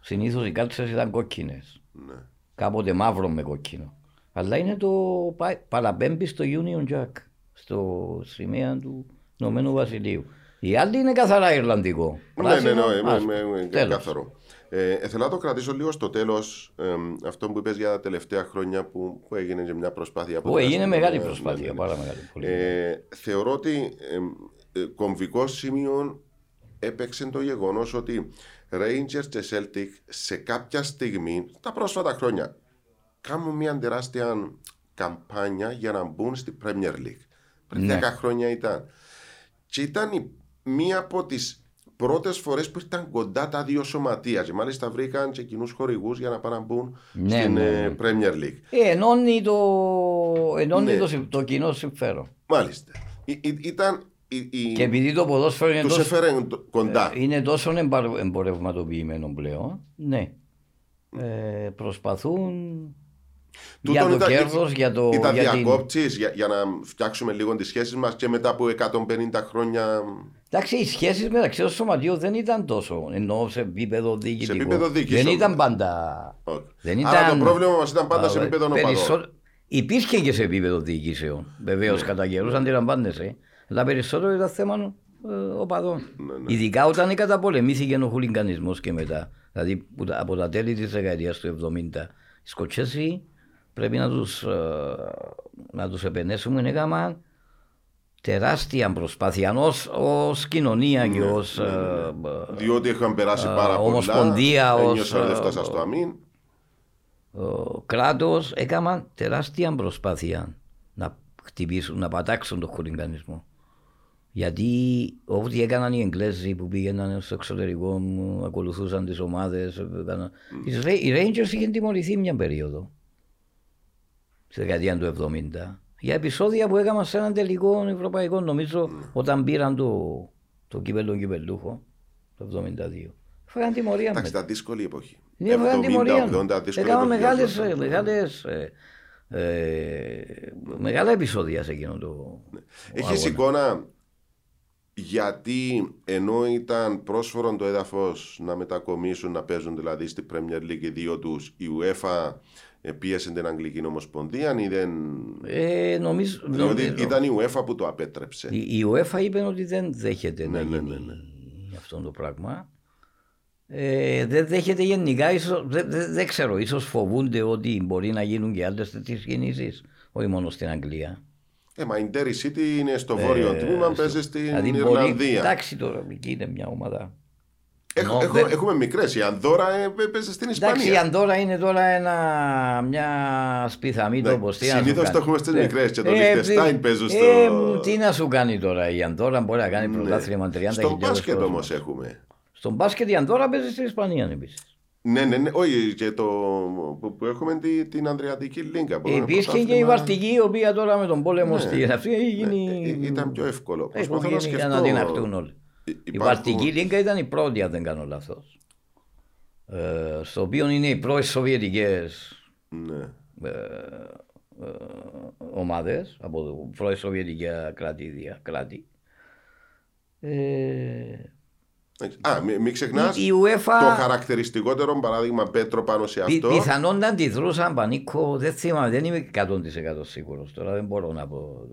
Συνήθως οι κάλτσες ήταν κόκκινες. ναι. Κάποτε μαύρο με κόκκινο. Αλλά είναι το πα- παραπέμπει στο Union Jack, στο σημαία του Ηνωμένου Βασιλείου. Οι άλλοι είναι καθαρά Ιρλανδικό. Ναι, ναι, Πράσινο, ναι, άσπρο. με, με, Τέλος. καθαρό. Ε, ε, θέλω να το κρατήσω λίγο στο τέλος αυτό που είπες για τα τελευταία χρόνια που, που έγινε και μια προσπάθεια. από Που την έγινε αστυνομία. μεγάλη Ναι, προσπάθεια, ναι, ναι. πάρα μεγάλη. πολύ. Ε, θεωρώ ότι ε, ε, κομβικό σημείο έπαιξε το γεγονός ότι Rangers και Celtic σε κάποια στιγμή, τα πρόσφατα χρόνια, κάνουν μια τεράστια καμπάνια για να μπουν στη Premier League. Πριν Ναι. 10 χρόνια ήταν. Και ήταν η- μία από τις πρώτες φορές που ήταν κοντά τα δύο σωματεία. Και μάλιστα βρήκαν και κοινούς χορηγούς για να πάνε να μπουν Ναι, στην ναι, ε, ναι. Premier League. Ε, ενώνει το, ενώνει Ναι. το, συμ- το κοινό συμφέρον. Μάλιστα. Ή- ή- ήταν. η- η- Και επειδή το ποδόσφαιρο είναι τους τόσο, έφερε κοντά. ε, είναι τόσο εμπαρ- εμπορευματοποιημένο πλέον, ναι. Ε, προσπαθούν Τούτον για το ήταν- κέρδος, για το. Ήταν για την- διακόψεις για, για να φτιάξουμε λίγο τις σχέσεις μας και μετά από 150 χρόνια Εντάξει, οι σχέσεις μεταξύ των σωματείων δεν ήταν τόσο. Ενώ σε επίπεδο διοικητικό. επίπεδο διοίκησης Δεν όμως. ήταν πάντα. Όχι. Δεν Άρα ήταν- το πρόβλημα μας ήταν πάντα σε Α, επίπεδο περισσό- οπαδών. Υπήρχε και σε επίπεδο διοικήσεων. Βεβαίως Ναι. κατά καιρούς αντιλαμβάνεσαι. Αλλά περισσότερο ήταν θέμα ε, οπαδών. Ναι, Ειδικά όταν καταπολεμήθηκε ο χουλιγκανισμό και μετά. Δηλαδή που τα- από τα τέλη της δεκαετίας του 70. Οι Σκοτσέζοι πρέπει να τους να τους επενέσουμε. Έκαναν τεράστια προσπάθεια ως κοινωνία Ναι, και ω. Διότι είχαν περάσει α, πάρα πολλά. Ομοσπονδία, ως, Ένιωσα ότι δεν α, φτάσα στο αμήν. ο κράτος έκαναν τεράστια προσπάθεια να χτυπήσουν, να πατάξουν τον χουλιγκανισμό. Γιατί ό,τι έκαναν οι Εγγλέζοι που πήγαιναν στο εξωτερικό, μου, ακολουθούσαν τις ομάδες. έκαναν- Οι Ra- Οι Rangers είχαν τιμωρηθεί μια περίοδο, στη δεκαετία του 70, για επεισόδια που έκαναν σε έναν τελικό ευρωπαϊκό, νομίζω, όταν πήραν το, το κύπελο κυπελούχο, το 72. Φάγαν τιμωρία Εντάξει, μετά. ήταν δύσκολη εποχή. Είναι μεγάλη τιμωρία. 70-80 δύσκολη Έκανα εποχή. μεγάλες, για ε, τον- μεγάλες, ε, ε, μεγάλα επεισόδια σε εκείνο το Έχει αγώνας. εικόνα γιατί ενώ ήταν πρόσφορο το έδαφος να μετακομίσουν να παίζουν δηλαδή στη Premier League οι δύο τους, η UEFA ε, πίεσε την Αγγλική Ομοσπονδία ή δεν. Ε, νομίζω, Διότι νομίζω- ήταν η UEFA που το απέτρεψε. η, η UEFA είπε ότι δεν δέχεται να Ναι, ναι, γίνει ναι, ναι. αυτό το πράγμα. Ε, δεν δέχεται γενικά, ίσως, δεν, δεν, δεν ξέρω, ίσως φοβούνται ότι μπορεί να γίνουν και άλλες τέτοιες κινήσεις, όχι μόνο στην Αγγλία. Ε, μα η Derry City είναι στο βόρειο τμήμα, παίζει στην Δηλαδή μπορεί, Ιρλανδία. εντάξει τώρα, εκεί είναι μια ομάδα. Έχω- ενώ έχω- δεν- Έχουμε μικρές. Η Ανδώρα ε, παίζει στην Εντάξει, η Ισπανία. Ανδώρα είναι τώρα ένα, μια σπιθαμή Ναι, τόπος. Τι να σου συνήθως κάνει. το έχουμε στις Ναι. μικρές και το Ε, Liechtenstein τι- παίζουν ε, στο- τι να σου κάνει τώρα η Ανδώρα, μπορεί να κάνει πρωτάθλημα 30.000 Στον μπάσκετ κόσμος. όμως έχουμε. Στον μπάσκετ η Ανδώρα παίζει στην Ισπανία επίσης. Ναι, ναι, ναι, όχι, και το που, που έχουμε τη- την Ανδριατική Λίγκα. που είναι Υπήρχε και η πρωτάθλημα. Βαρτική, η οποία τώρα με τον πόλεμο Ναι. στην αυτή έχει γίνει. Ε, ε, ήταν πιο εύκολο. Έχουν Προσπαθώ να γίνει για να σκεφτώ. δυναχτούν όλοι. Υ- Η υπάρχουν- Βαρτική Λίγκα ήταν η πρώτη, αν δεν κάνω λάθος. Ε, στο οποίο είναι οι πρώες Σοβιετικές Ναι. ε, ε, ομάδες από πρώην Σοβιετικά κρατήδια, κράτη. Ε, Α, μην μη ξεχνάς η, η UEFA το χαρακτηριστικότερο παράδειγμα Πέτρο πάνω σε πι, αυτό. πιθανόν να αντιδρούσαν πανίκο, δεν θυμάμαι, δεν είμαι 100% σίγουρος τώρα, δεν μπορώ να πω.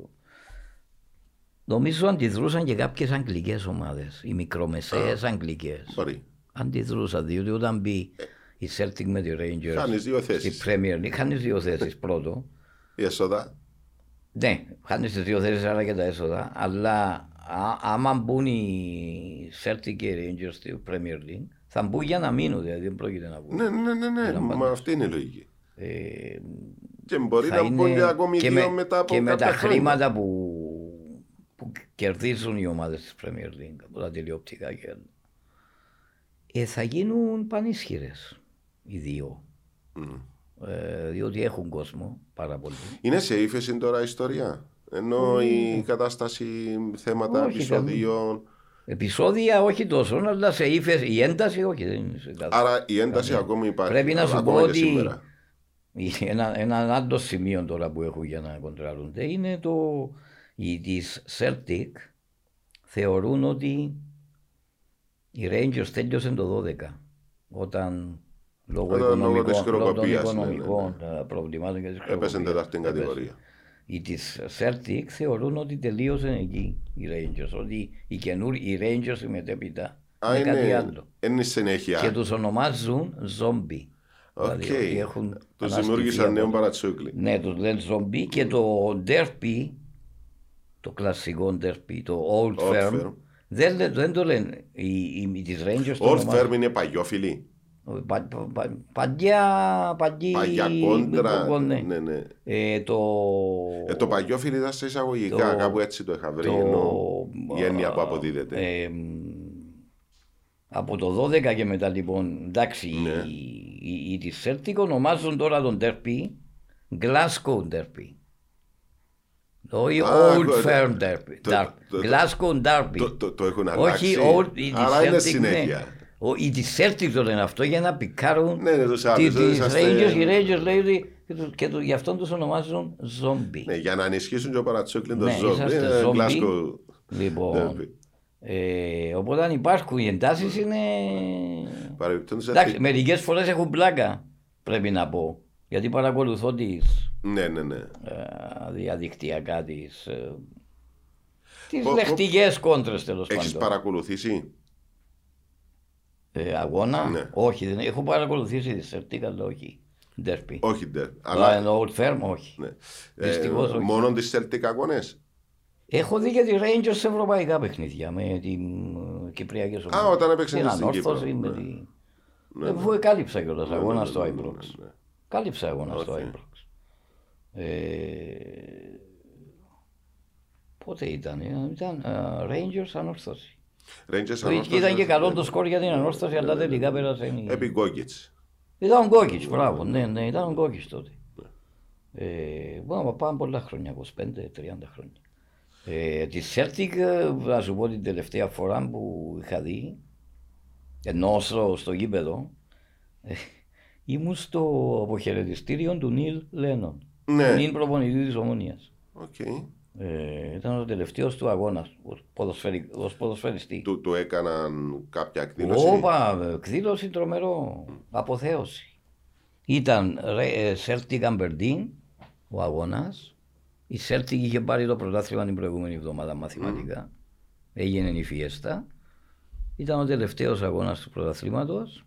Νομίζω αντιδρούσαν και κάποιες αγγλικές ομάδες, οι μικρομεσαίες αγγλικές. Μπορεί. Αντιδρούσαν, διότι όταν μπει η Celtic με τη Rangers Χάνεις δύο στη θέσεις. Premier League, χάνεις δύο θέσεις πρώτο. Η έσοδα. Ναι, χάνεις τις δύο θέσεις αλλά και τα έσοδα. Αλλά α, άμα μπουν οι Celtic και οι Rangers στο Premier League, θα μπουν για να μείνουν, δηλαδή δεν πρόκειται να μπουν. Ναι, ναι, ναι, ναι. Λαμβάνω. Μα αυτή είναι η λογική. Ε, Και μπορεί θα να είναι- μπουν και ακόμη και δύο με- μετά από και με κάποια τα χρόνια. χρήματα που, που κερδίζουν οι ομάδες της Premier League από τα τηλεοπτικά και άλλα, ε, θα γίνουν πανίσχυρες οι δύο. Ε, διότι έχουν κόσμο πάρα πολύ. Είναι σε ύφεση τώρα η ιστορία; Ενώ η κατάσταση θέματα Όχι, επεισοδίων. Επισόδια όχι τόσο, αλλά σε ύφεση, η ένταση όχι. Δεν είναι σε κάθε- Άρα η ένταση ακόμη υπάρχει. Πρέπει να σου ακόμα πω και ότι σήμερα. ένα, ένα άλλος σημείο τώρα που έχουν για να κοντράρονται είναι το οι της Celtic θεωρούν ότι οι Rangers τέλειωσαν το 12 όταν λόγω Όταν λόγω της οικονομικών, λόγω των χρεοκοπίας, ναι, ναι, οικονομικών ε, προβλημάτων και της Έπεσε χρεοκοπίας τετάρτη έπεσε. κατηγορία. Οι της Celtic θεωρούν ότι τελείωσαν εκεί οι Rangers, ότι οι καινούριοι οι Rangers οι μετέπειτα Α, είναι κάτι είναι, άλλο. είναι συνέχεια. Και τους ονομάζουν zombie. Οκ. Δηλαδή ότι έχουν Τους αναστηθεί δημιούργησαν από νέο το- παρατσούκλι. Ναι, τους λένε zombie και το derby, το κλασικό derby, το old, Old firm, Firm. δεν, λέ- δεν το λένε οι, οι, οι της Rangers. το Old ονομάζουν- Firm είναι παλιόφιλοι. πα- πα- πα- Παλιά, παλιή, Παλιά κόντρα. λοιπόν, ναι. Ναι, ναι. Ε, το, Ε, το παλιόφιλοι ήταν σε εισαγωγικά, το- κάπου έτσι το είχα βρει. το- Ενώ η έννοια που αποδίδεται. ε, από το 12 και μετά λοιπόν, εντάξει, Ναι. οι, οι, οι της Celtic ονομάζουν τώρα τον Derby Glasgow Derby. Όχι Α, Old το- Firm Derby. το- Derby. το- το- Glasgow Derby. το- το- το έχουν Όχι αλλάξει. Old, οι της Άρα είναι Celtic, συνέχεια. Ναι. Ο, οι της Celtic το λένε αυτό για να πικάρουν Ναι, ναι, τους τι- άλλους, δεν τις είσαστε- Rangers. Οι Rangers λέει ότι και, τους- και του- γι' αυτό τους ονομάζουν zombie. Ναι, για να ενισχύσουν και ο παρατσούκλι το Ναι, ζόμπι. είσαστε ε, ζόμπι. Glasgow Λοιπόν, Derby. ε, οπότε αν υπάρχουν οι εντάσεις είναι... Παρεμπιπτόντως, Εντάξει, αυτή- μερικές φορές έχουν πλάκα, πρέπει να πω. Γιατί παρακολουθώ τις Ναι, ναι, ναι. ε, διαδικτυακά τις, ε, τις Πο- πο- λεκτικές κόντρες τέλος Έχεις πάντων. παρακολουθήσει; Ε, αγώνα, Ναι. όχι, δεν έχω παρακολουθήσει τη Celtic, αλλά όχι. Derby. Όχι, ντε. Αλλά Αλλά ενώ Old Firm, όχι. ναι. Δυστυχώς Ε, όχι. μόνο τις Celtic αγώνες; Έχω δει και τη Rangers σε ευρωπαϊκά παιχνίδια με την ε, Κυπριακή ομάδα. όταν έπαιξαν Την στην Ανόρθωση, Κύπρο, με ναι. τη... Ναι, Ε, Αφού κάλυψα κιόλας Ναι, αγώνα ναι, στο ναι, ναι, Ibrox. ναι, ναι. Κάλυψα αγώνα στο Οκ. Ibrox. Ε, πότε ήταν, ε, ήταν ε, Rangers Ανόρθωση. Rangers Το- Ανόρθωσης, Ήταν και καλό ναι. το σκορ για την Ανόρθωση, αλλά τελικά πέρασε. η- Επί Γκόκιτς. Ήταν ο Γκόκιτς, μπράβο, ναι, ναι, ήταν ο Γκόκιτς τότε. Ε, μπορούμε να πάμε πολλά χρόνια, 25-30 χρόνια. Ε, τη Celtic, ε, να σου πω την τελευταία φορά που είχα δει, ενώ στο, στο γήπεδο, ε, ήμουν στο αποχαιρετιστήριο του Νιλ Λένον. Ναι. Νιλ προπονητής της Ομόνοιας. Οκ. Ε, ήταν ο τελευταίος του αγώνας ως, ποδοσφαιρι, ως ποδοσφαιριστή. Του, του έκαναν κάποια εκδήλωση; Όπα, εκδήλωση τρομερό. Αποθέωση. Ήταν ρε, ε, Celtic Aberdeen ο αγώνας. Η Celtic είχε πάρει το πρωτάθλημα την προηγούμενη εβδομάδα μαθηματικά. Έγινε η φιέστα. Ήταν ο τελευταίος αγώνας του πρωταθλήματος.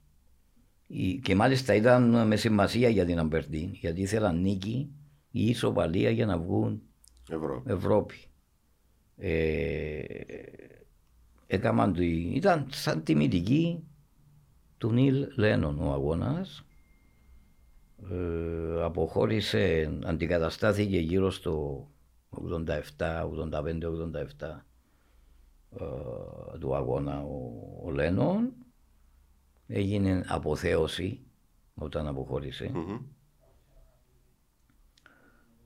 Και μάλιστα ήταν με σημασία για την Αμπερντίν, γιατί ήθελαν νίκη ή ισοπαλία για να βγουν Ευρώπη. Ευρώπη. Ε, έκαναν το, ήταν σαν τιμητική του Νίλ Λένον ο αγώνας. Ε, αποχώρησε, αντικαταστάθηκε γύρω στο 87, 85, 87 ε, του αγώνα ο, ο Λένον. Έγινε αποθέωση όταν αποχώρησε. Μμμ.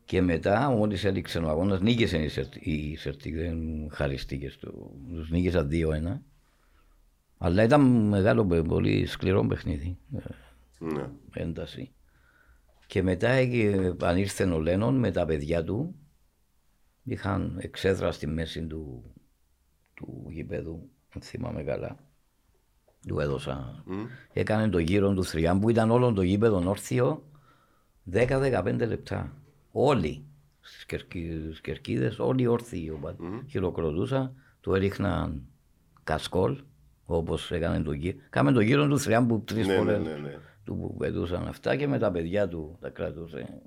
Και μετά, μόλις έληξε ο αγώνας, νίκησε η Σερτ- η Σερτίκ, δεν χαριστήκε. Τους νίκησαν 2-1. Αλλά ήταν μεγάλο, παι- πολύ σκληρό παιχνίδι. ε, Ναι. Ένταση. Και μετά ε, ανήρθε ο Λένον με τα παιδιά του. Είχαν εξέδρα στη μέση του, του γηπέδου, αν θυμάμαι καλά. Του έδωσα. Έκανε το γύρο του θριάμβου, που ήταν όλο το γήπεδο όρθιο 10-15 λεπτά. Όλοι στις, κερκί, στις κερκίδες, όλοι όρθιοι οπα- χειροκροτούσαν, του έριχναν κασκόλ, όπως έκανε το γύρο. Κάμε το γύρο τους θριάμβου τρεις Ναι, ναι, φορές. ναι, ναι. Του που πετούσαν αυτά και με τα παιδιά του τα κρατούσε.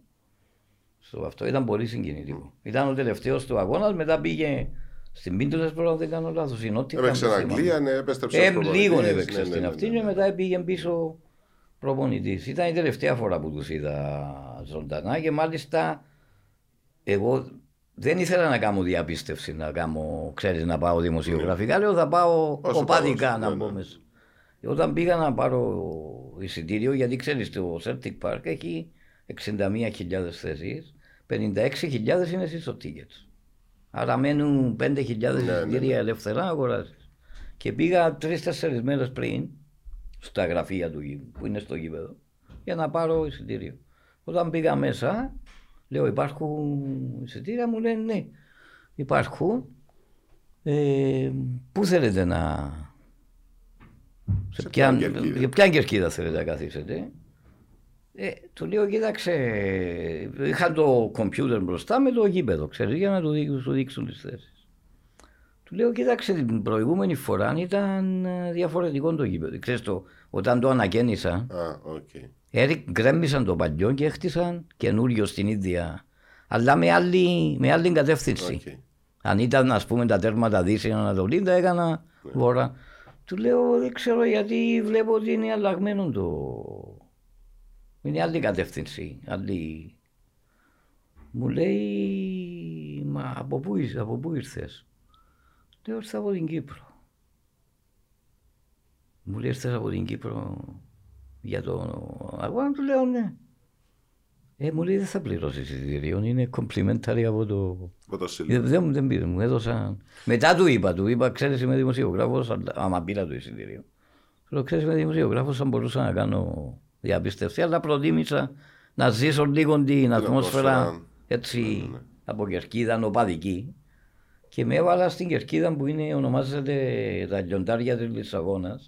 Στο αυτό ήταν πολύ συγκινητικό. Ήταν ο τελευταίος του αγώνας, μετά πήγε στην Πίντουλε, αν δεν κάνω λάθος. Η Νότια. Έπαιξε στην Αγγλία, ναι, επέστρεψε. Ε, λίγο έπαιξε στην αυτή και μετά πήγε πίσω προπονητής. Ήταν η τελευταία φορά που τους είδα ζωντανά και μάλιστα εγώ δεν ήθελα να κάνω διαπίστευση, να κάνω, ξέρεις, να πάω δημοσιογραφικά. Λέω θα πάω οπαδικά να μπω μέσα. Όταν πήγα να πάρω εισιτήριο, γιατί ξέρεις, το Celtic Park έχει 61.000 θέσεις, 56.000 είναι στις tickets. Άρα μένουν 5.000 ναι, εισιτήρια ναι, ναι. ελεύθερα να αγοράσεις. Και πήγα τρει-τέσσερι μέρες πριν στα γραφεία του που είναι στο γήπεδο για να πάρω εισιτήριο. Όταν πήγα μέσα, λέω υπάρχουν εισιτήρια, μου λένε ναι, υπάρχουν. Ε, πού θέλετε να. Σε, σε ποια, για ποια κερκίδα θέλετε να καθίσετε; Ε, του λέω, κοίταξε, είχα το κομπιούτερ μπροστά με το γήπεδο, ξέρεις, για να του, δείξουν τις θέσεις. Του λέω, κοίταξε, την προηγούμενη φορά ήταν ε, διαφορετικό το γήπεδο. Ξέρεις το, όταν το ανακαίνισα, ah, okay. γκρέμισαν το παλιό και έχτισαν καινούριο στην ίδια, αλλά με άλλη, με άλλη κατεύθυνση. Okay. Αν ήταν, ας πούμε, τα τέρματα δύσης Ανατολή, τα έκανα yeah. Ναι. βόρα. Του λέω, δεν ξέρω γιατί βλέπω ότι είναι αλλαγμένο το, είναι άλλη κατεύθυνση. Άλλη... Μου λέει, μα από πού, είσαι, από πού ήρθες; Λέω, ήρθα από την Κύπρο. Μου λέει, ήρθες από την Κύπρο για το αγώνα, του λέω ναι. Ε, μου λέει δεν θα πληρώσεις εισιτήριο, είναι complimentary από το. Από το ε, δεν, δεν πήρε, μου έδωσαν. Μετά του είπα, του είπα, ξέρεις είμαι δημοσιογράφος, άμα πήρα το εισιτήριο. Του λέω, ξέρεις είμαι δημοσιογράφος, θα μπορούσα να κάνω διαπίστευση, αλλά προτίμησα να ζήσω λίγο την ατμόσφαιρα έτσι ναι, ναι. από κερκίδα νοπαδική. Και με έβαλα στην κερκίδα που είναι, ονομάζεται τα λιοντάρια της Λισαγόνα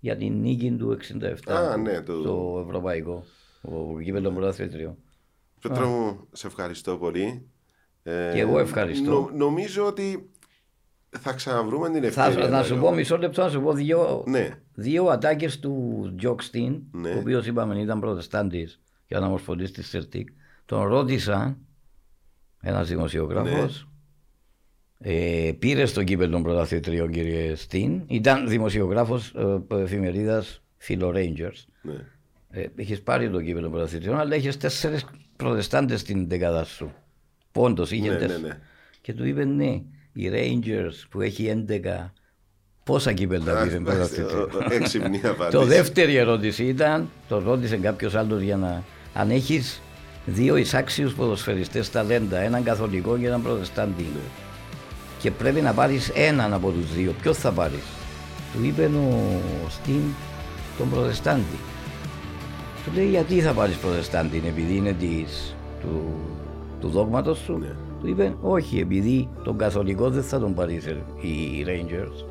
για την νίκη του 67 Α, ναι, το... στο Ευρωπαϊκό, ο κύπελο πρωταθλητριό. Πέτρο μου, σε ευχαριστώ πολύ. Ε, και εγώ ευχαριστώ. Νο, νομίζω ότι θα ξαναβρούμε την ευκαιρία. Θα, να σου πω μισό λεπτό, να σου πω δύο, ναι. δύο ατάκες του Τζοκστίν, ναι. ο οποίος είπαμε ήταν προτεστάντης και αναμορφωτή τη Σερτίκ. Τον ρώτησα, ένας δημοσιογράφος, ναι. Ε, πήρες στο κύπελο των πρωταθλητριών, κύριε Στίν. Ήταν δημοσιογράφος ε, εφημερίδας Philo Rangers. Ναι. Ε, είχες πάρει το κύπελο των πρωταθλητριών, αλλά είχε τέσσερι προτεστάντες στην δεκάδα σου. Πόντος είχες ναι, ναι, ναι. Και του είπε ναι οι Rangers που έχει 11 πόσα κύπελα πήρε Έξυπνη απάντηση. Το δεύτερη ερώτηση ήταν, το ρώτησε κάποιος άλλος για να. Αν έχεις δύο εισάξιους ποδοσφαιριστές ταλέντα, έναν καθολικό και έναν προτεστάντη, και πρέπει να πάρεις έναν από τους δύο, ποιος θα πάρεις; Του είπε ο Στίν τον προτεστάντη. Του λέει γιατί θα πάρεις προτεστάντη, επειδή είναι της, του, του δόγματος σου; Ναι. Του είπε όχι, επειδή τον καθολικό δεν θα τον πάρει οι Rangers.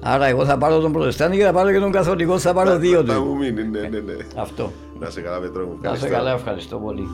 Άρα εγώ θα πάρω τον Προτεστάντη και θα πάρω και τον καθολικό, θα πάρω δύο του. Θα μου μείνει, ναι, ναι, ναι. Αυτό. Να σε καλά, Πετρό μου. Να σε καλά, ευχαριστώ πολύ.